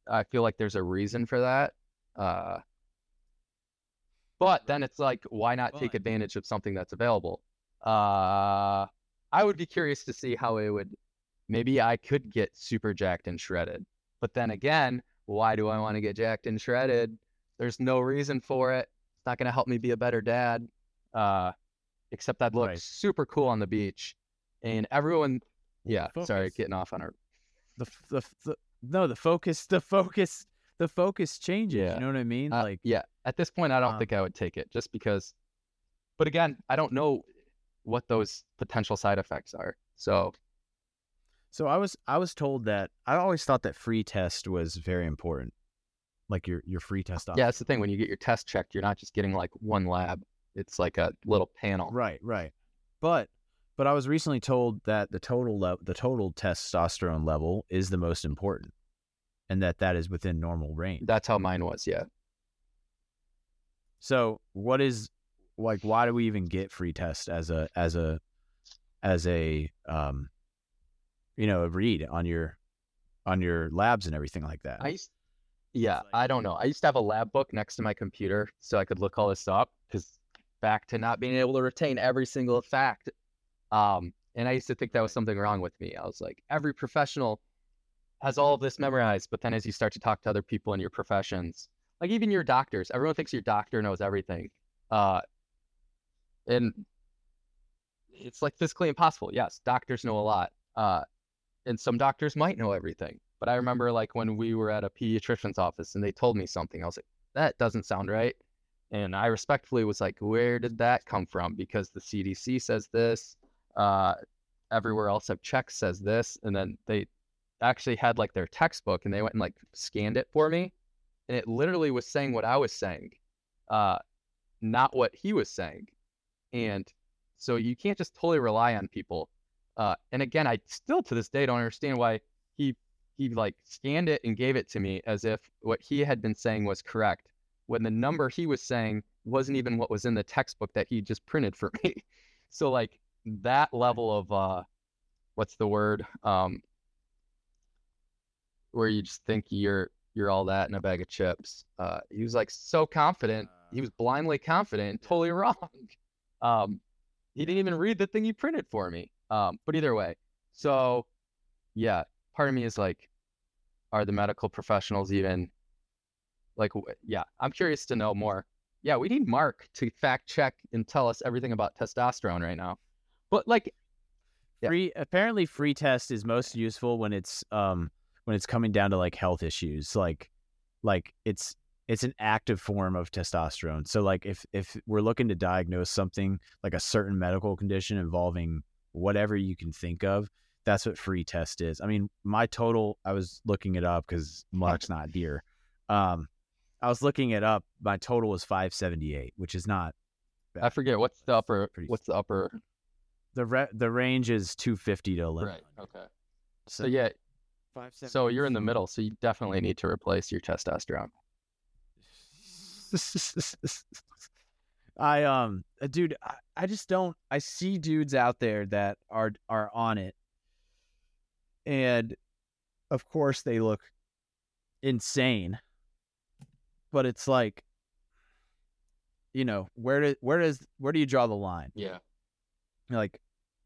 I feel like there's a reason for that. Uh, but then it's like, why not take advantage of something that's available? Uh, I would be curious to see how it would. Maybe I could get super jacked and shredded. But then again, why do I want to get jacked and shredded? There's no reason for it. It's not going to help me be a better dad. Uh, except I'd look Right. super cool on the beach. And everyone, yeah, sorry, getting off on our the, the, the no the focus the focus the focus changes. Yeah. You know what I mean? Uh, like yeah, at this point, I don't um, think I would take it just because. But again, I don't know what those potential side effects are. So So I was I was told that I always thought that free test was very important, like your your free test. yeah, that's the thing. When you get your test checked, you're not just getting like one lab; it's like a little panel. Right, right. But but I was recently told that the total le- the total testosterone level is the most important, and that that is within normal range. That's how mine was. Yeah. So what is like why do we even get free test as a as a as a um you know a read on your on your labs and everything like that? I used, yeah, like- I don't know. I used to have a lab book next to my computer so I could look all this up because back to not being able to retain every single fact. Um, and I used to think that was something wrong with me. I was like, every professional has all of this memorized, but then as you start to talk to other people in your professions, like even your doctors, everyone thinks your doctor knows everything. Uh, and it's like physically impossible. Yes, doctors know a lot. Uh, and some doctors might know everything. But I remember like when we were at a pediatrician's office and they told me something, I was like, that doesn't sound right. And I respectfully was like, where did that come from? Because the CDC says this, uh, everywhere else I've checked says this. And then they actually had like their textbook and they went and like scanned it for me. And it literally was saying what I was saying, uh, not what he was saying. And so you can't just totally rely on people. Uh, and again, I still to this day don't understand why he he like scanned it and gave it to me as if what he had been saying was correct when the number he was saying wasn't even what was in the textbook that he just printed for me. so like that level of uh what's the word? Um where you just think you're you're all that in a bag of chips. Uh he was like so confident. He was blindly confident and totally wrong. Um he didn't even read the thing he printed for me. Um, but either way, so yeah, part of me is like, are the medical professionals even like, yeah, I'm curious to know more. Yeah, we need Mark to fact check and tell us everything about testosterone right now. But like, yeah. Free apparently free test is most useful when it's um when it's coming down to like health issues like like it's it's an active form of testosterone. So like if if we're looking to diagnose something like a certain medical condition involving whatever you can think of, that's what free test is. I mean, my total I was looking it up cuz Mark's not here. Um I was looking it up. My total was 578, which is not I forget what's the upper, Pretty- what's the upper, the re- the range is 250 to 11. right? Okay. So yeah, Five. so you're in the middle. So you definitely need to replace your testosterone. I um uh, dude I, I just don't I see dudes out there that are are on it and of course they look insane but it's like you know where do where does where do you draw the line Yeah. like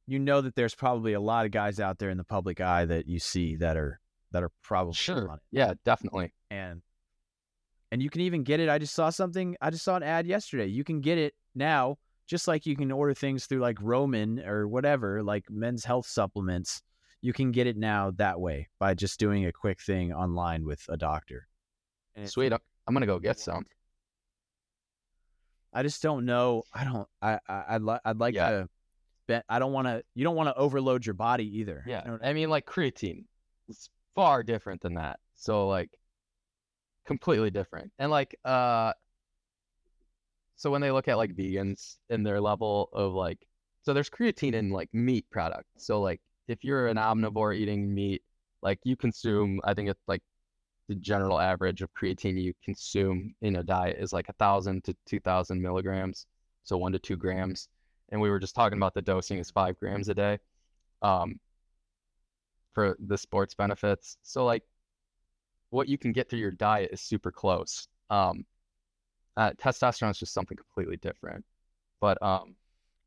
you know that there's probably a lot of guys out there in the public eye that you see that are that are probably Sure. on it Yeah, definitely. and and you can even get it. I just saw something. I just saw an ad yesterday. You can get it now, just like you can order things through like Roman or whatever, like men's health supplements. You can get it now that way by just doing a quick thing online with a doctor. And Sweet. like- I'm gonna go get some. I just don't know. I don't. I. I I'd, li- I'd like Yeah. to. Bet. I don't want to. You don't want to overload your body either. Yeah, You know I mean, like creatine, it's far different than that. So like, completely different. And like, uh, so when they look at like vegans and their level of like, so there's creatine in like meat products. So like if you're an omnivore eating meat, like you consume, I think it's like the general average of creatine you consume in a diet is like a thousand to two thousand milligrams, so one to two grams. And we were just talking about the dosing is five grams a day, um, for the sports benefits. So like, what you can get through your diet is super close. Um, uh, testosterone is just something completely different. But um,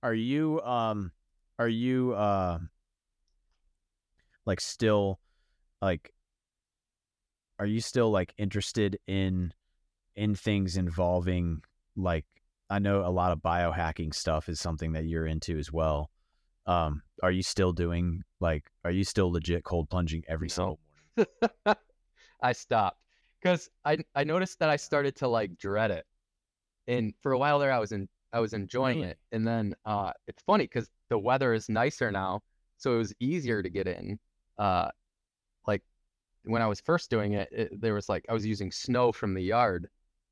Are you um are you uh like still like are you still like interested in in things involving like I know a lot of biohacking stuff is something that you're into as well. Um are you still doing like are you still legit cold plunging every No. single morning? I stopped because I I noticed that I started to like dread it, and for a while there I was in I was enjoying Really? it, and then uh, it's funny because the weather is nicer now, so it was easier to get in. Uh, like when I was first doing it, it, there was like I was using snow from the yard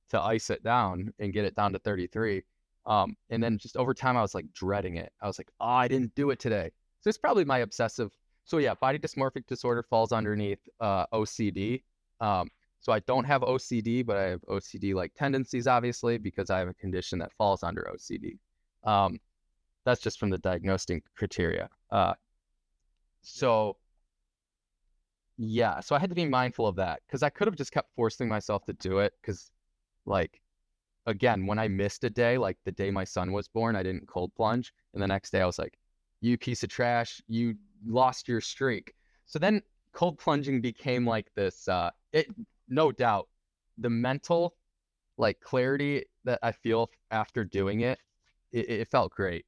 to ice it down and get it down to 33. Um, and then just over time I was like dreading it. I was like, oh, I didn't do it today. So it's probably my obsessive. So yeah, body dysmorphic disorder falls underneath uh, OCD. Um, so I don't have OCD, but I have OCD like tendencies, obviously, because I have a condition that falls under OCD. Um, that's just from the diagnostic criteria. Uh, so yeah, so I had to be mindful of that because I could have just kept forcing myself to do it because, like, again, when I missed a day, like the day my son was born, I didn't cold plunge, and the next day I was like, "You piece of trash, you lost your streak." So then cold plunging became like this. Uh, it no doubt the mental like clarity that I feel after doing it, it, it felt great.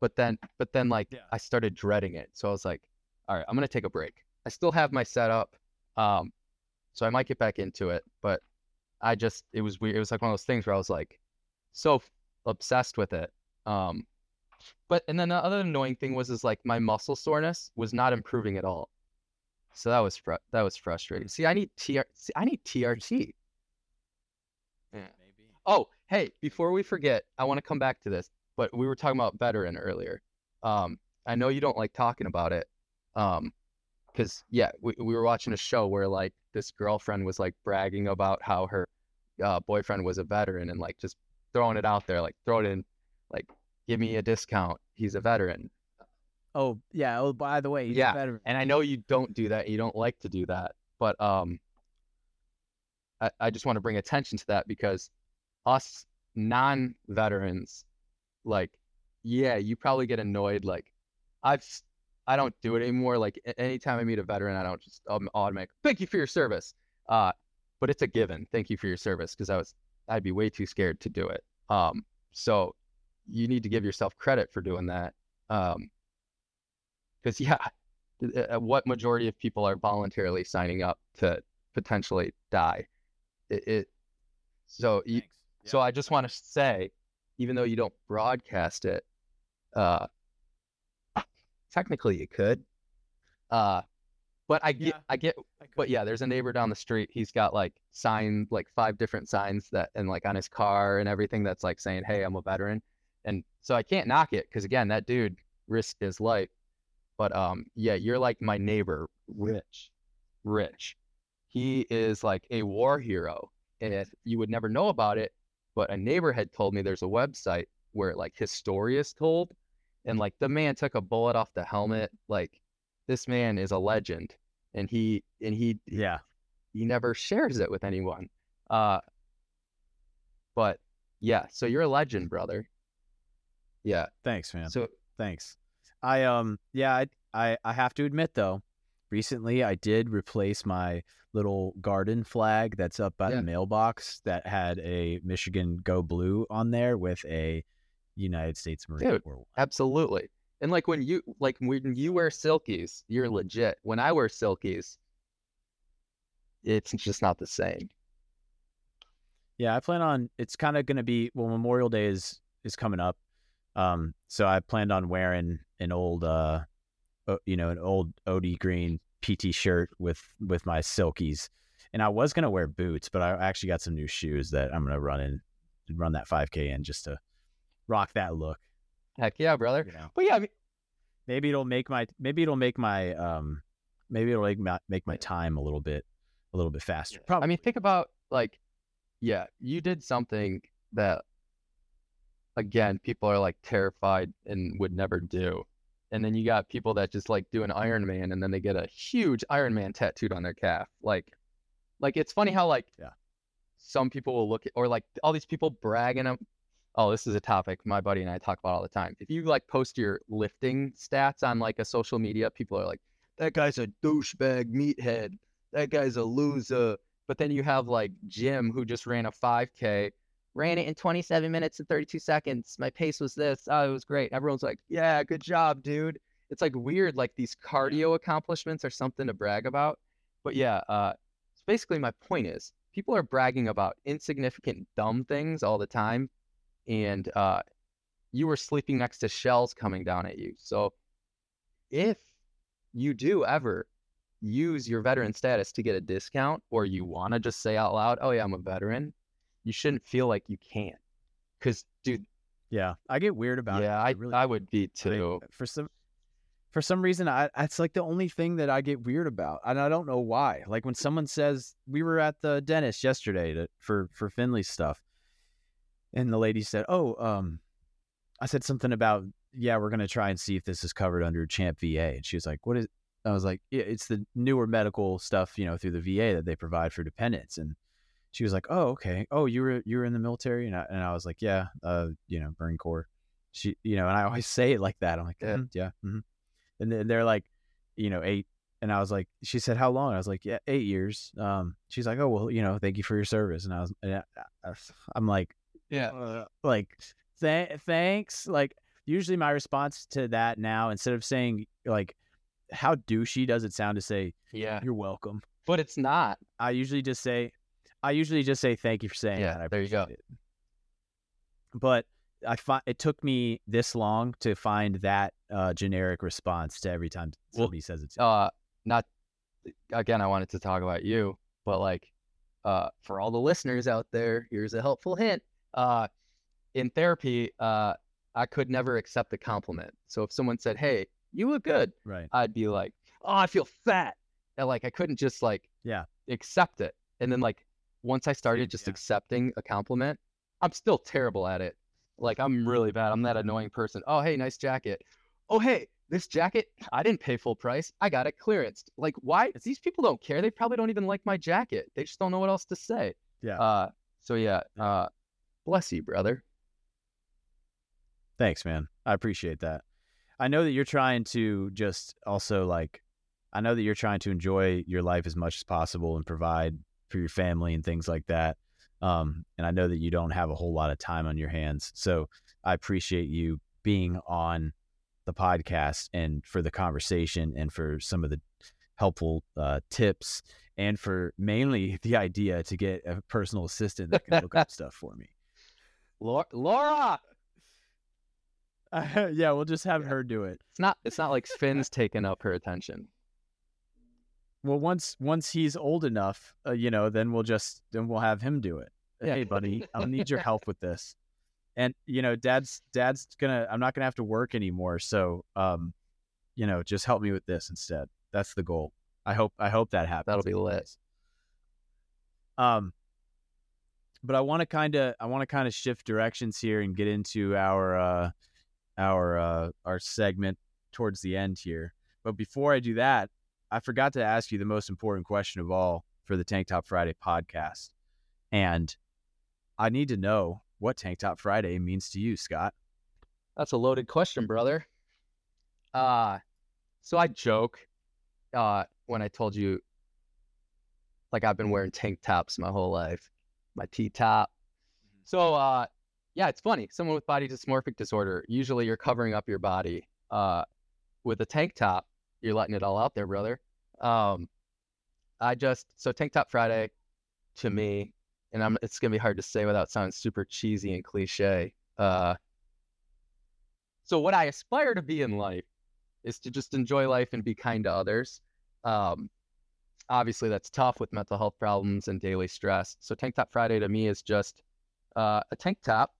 But then, but then like Yeah. I started dreading it. So I was like, all right, I'm gonna take a break. I still have my setup, um, so I might get back into it. But I just it was weird. It was like one of those things where I was like so f- obsessed with it. Um, but and then the other annoying thing was is like my muscle soreness was not improving at all. So that was fr- that was frustrating. See, I need TR see, I need TRT. Maybe. Oh, hey, before we forget, I want to come back to this, but we were talking about veteran earlier. Um, I know you don't like talking about it. Um, because yeah, we, we were watching a show where like this girlfriend was like bragging about how her uh, boyfriend was a veteran and like just throwing it out there, like throw it in, like give me a discount. He's a veteran. Oh, yeah, oh by the way, he's Yeah. And I know you don't do that. You don't like to do that, but um, I, I just want to bring attention to that because us non-veterans, like, yeah, you probably get annoyed. Like, I've I don't do it anymore. Like, anytime I meet a veteran, I don't just um, automatic thank you for your service. Uh, but it's a given. Thank you for your service because I was I'd be way too scared to do it. Um, so you need to give yourself credit for doing that. Um, because yeah, what majority of people are voluntarily signing up to potentially die? It, it so you, Thanks. so I just want to say, even though you don't broadcast it, uh, technically you could, uh, but I get Yeah. I get I but yeah, there's a neighbor down the street. He's got like signs, like five different signs that, and like on his car and everything that's like saying, "Hey, I'm a veteran," and so I can't knock it because again, that dude risked his life. But um, yeah, you're like my neighbor, Rich. Rich, he is like a war hero, and you would never know about it. But a neighbor had told me there's a website where like his story is told, and like the man took a bullet off the helmet. Like this man is a legend, and he and he Yeah. he never shares it with anyone. Uh, but yeah, so you're a legend, brother. Yeah. Thanks, man. So Thanks. I um yeah, I I, I have to admit though, recently I did replace my little garden flag that's up by Yeah. the mailbox that had a Michigan Go Blue on there with a United States Marine Dude, Corps. absolutely. And like when you like when you wear silkies, you're legit. When I wear silkies, it's just not the same. Yeah, I plan on it's kind of going to be well Memorial Day is is coming up. Um so I planned on wearing an old uh you know, an old OD green PT shirt with with my silkies. And I was going to wear boots, but I actually got some new shoes that I'm going to run in run that 5k in just to rock that look, Heck yeah, brother. you know. But yeah, I mean, maybe it'll make my maybe it'll make my um maybe it'll make my make my time a little bit a little bit faster. Probably. I mean, think about like, yeah, you did something that, again, people are like terrified and would never do. And then you got people that just like do an Iron Man and then they get a huge Iron Man tattooed on their calf. Like, like it's funny how like, Yeah. some people will look at, or like all these people bragging. Oh, this is a topic my buddy and I talk about all the time. If you like post your lifting stats on like a social media, people are like, that guy's a douchebag meathead. That guy's a loser. But then you have like Jim who just ran a 5K, ran it in 27 minutes and 32 seconds. My pace was this. Oh, it was great. Everyone's like, yeah, good job, dude. It's like weird. Like these cardio accomplishments are something to brag about. But yeah, uh, basically my point is people are bragging about insignificant, dumb things all the time. And uh, you were sleeping next to shells coming down at you. So if you do ever use your veteran status to get a discount or you want to just say out loud, oh, yeah, I'm a veteran, you shouldn't feel like you can't. Because, dude, yeah, I get weird about it. yeah, I, really- I would be I- too. for some for some reason I it's like the only thing that I get weird about. And I don't know why. Like when someone says we were at the dentist yesterday to, for for Finley's stuff. And the lady said, "Oh, um I said something about yeah, we're going to try and see if this is covered under CHAMPVA." And she was like, "What is I was like, yeah, it's the newer medical stuff, you know, through the VA that they provide for dependents. And she was like, "Oh, okay. Oh, you were you were in the military?" And I, and I was like, "Yeah, uh, you know, Marine Corps." She, you know, and I always say it like that. I'm like, Yeah. "Mhm, yeah, mhm." and then they're like, you know, eight. And I was like, she said, how long? I was like, yeah, eight years. Um, she's like, oh well, you know, thank you for your service. And I was, and I, I, I'm like, Yeah. uh, like, th- thanks. Like, usually my response to that now, instead of saying like, how douchey does it sound to say Yeah. you're welcome? But it's not. I usually just say, I usually just say thank you for saying Yeah, that. I there you go. it. But I find it took me this long to find that uh, generic response to every time Well, somebody says it. To uh not again i wanted to talk about you but like uh for all the listeners out there here's a helpful hint uh in therapy uh i could never accept a compliment. So if someone said hey you look good right. i'd be like oh i feel fat and like i couldn't just like Yeah. accept it. And then like once i started just yeah. accepting a compliment i'm still terrible at it. Like i'm really bad. I'm that annoying person. Oh hey nice jacket. Oh hey this jacket i didn't pay full price. I got it clearanced like why? These people don't care. They probably don't even like my jacket. They just don't know what else to say. Yeah. uh so yeah. uh bless you brother Thanks, man. I appreciate that. I know that you're trying to just also like, I know that you're trying to enjoy your life as much as possible and provide for your family and things like that. Um, and I know that you don't have a whole lot of time on your hands. So I appreciate you being on the podcast and for the conversation and for some of the helpful uh, tips and for mainly the idea to get a personal assistant that can look up stuff for me. Laura, laura! yeah, we'll just have her do it. it's not it's not like finn's taking up her attention Well, once once he's old enough, uh, you know, then we'll just then we'll have him do it. Yeah. Hey, buddy, I'll need your help with this. And you know, dad's dad's gonna. I'm not gonna have to work anymore, so um, you know, just help me with this instead. That's the goal. I hope I hope that happens. That'll be lit. Um, but I want to kind of I want to kind of shift directions here and get into our uh, our uh, our segment towards the end here. But before I do that, I forgot to ask you the most important question of all for the Tank Top Friday podcast, and I need to know what Tank Top Friday means to you, Scott. That's a loaded question, brother. Uh so I joke uh when I told you like I've been wearing tank tops my whole life, my T top. So uh yeah, it's funny. Someone with body dysmorphic disorder, usually you're covering up your body. Uh with a tank top, you're letting it all out there, brother. Um I just so tank top Friday to me, and I'm it's gonna be hard to say without sounding super cheesy and cliche. Uh so what I aspire to be in life is to just enjoy life and be kind to others. Um, obviously, that's tough with mental health problems and daily stress. So Tank Top Friday to me is just uh, a tank top.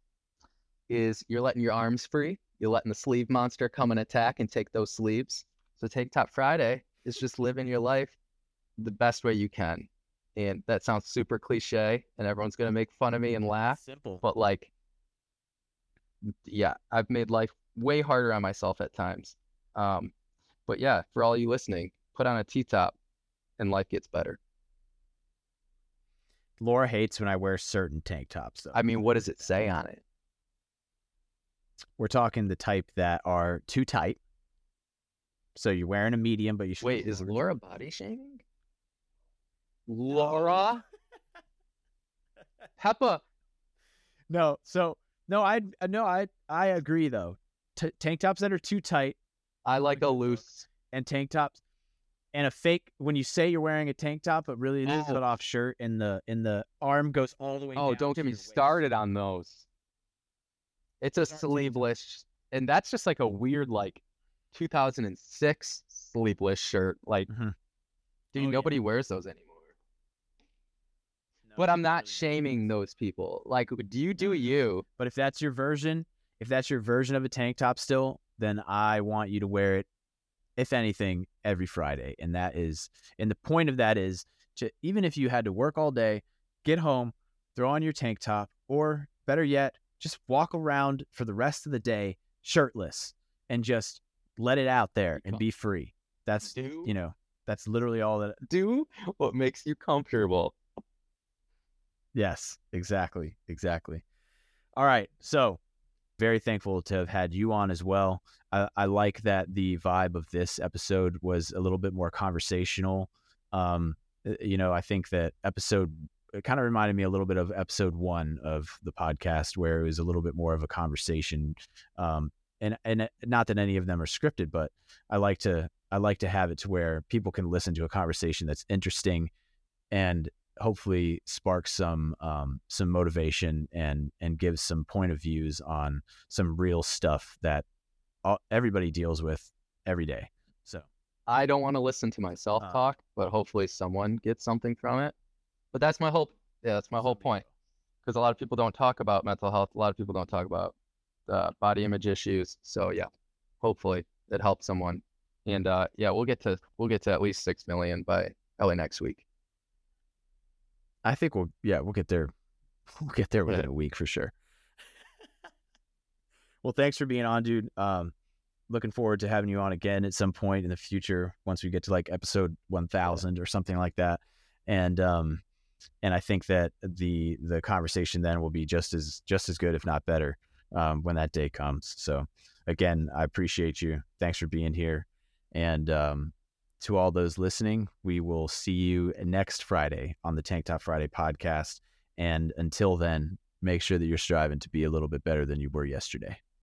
Is you're letting your arms free, you're letting the sleeve monster come and attack and take those sleeves. So Tank Top Friday is just living your life the best way you can. And that sounds super cliche and everyone's going to make fun of me and laugh. Simple. But like, yeah, I've made life way harder on myself at times. Um, but yeah, for all you listening, put on a T top and life gets better. Laura hates when I wear certain tank tops, though. I mean, what does it say on it? We're talking the type that are too tight. So you're wearing a medium, but you should. Wait, is Laura body shaming? Laura? Peppa. No, so no, I uh, no, I I agree though. T- tank tops that are too tight I like a loose. and tank tops and a fake when you say you're wearing a tank top, but really it is a Oh. cut off shirt and the and the arm goes all the way. Oh, don't get me started on those. It's a sleeveless, and that's just like a weird, like 2006 sleeveless shirt. Like, Mhm. dude, Oh, yeah. nobody wears those anymore. No, But I'm not really- shaming those people. Like, do you do you? But if that's your version, if that's your version of a tank top still, then I want you to wear it, if anything, every Friday. And that is, and the point of that is to even if you had to work all day, get home, throw on your tank top, or better yet, just walk around for the rest of the day shirtless and just let it out there and be free. That's, Do you know, that's literally all that. do what makes you comfortable. Yes, exactly. Exactly. All right. So, very thankful to have had you on as well. I, I like that the vibe of this episode was a little bit more conversational. Um, uh, you know, I think that episode it kind of reminded me a little bit of episode one of the podcast, where it was a little bit more of a conversation. Um, and and not that any of them are scripted, but I like to I like to have it to where people can listen to a conversation that's interesting and hopefully spark some um, some motivation and and give some point of views on some real stuff that all, everybody deals with every day. So I don't want to listen to myself Uh. talk, but hopefully someone gets something from it. But that's my whole yeah, that's my whole point. Because a lot of people don't talk about mental health. A lot of people don't talk about uh, body image issues. So yeah, hopefully it helps someone. And uh, yeah, we'll get to we'll get to at least six million by early next week. I think we'll yeah we'll get there we'll get there within Yeah. a week for sure. well, thanks for being on, dude. Um, looking forward to having you on again at some point in the future once we get to like episode one thousand or something like that. And um, and I think that the the conversation then will be just as just as good, if not better, um, when that day comes. So again, I appreciate you. Thanks for being here. And um, to all those listening, we will see you next Friday on the Tank Top Friday podcast. And until then, make sure that you're striving to be a little bit better than you were yesterday.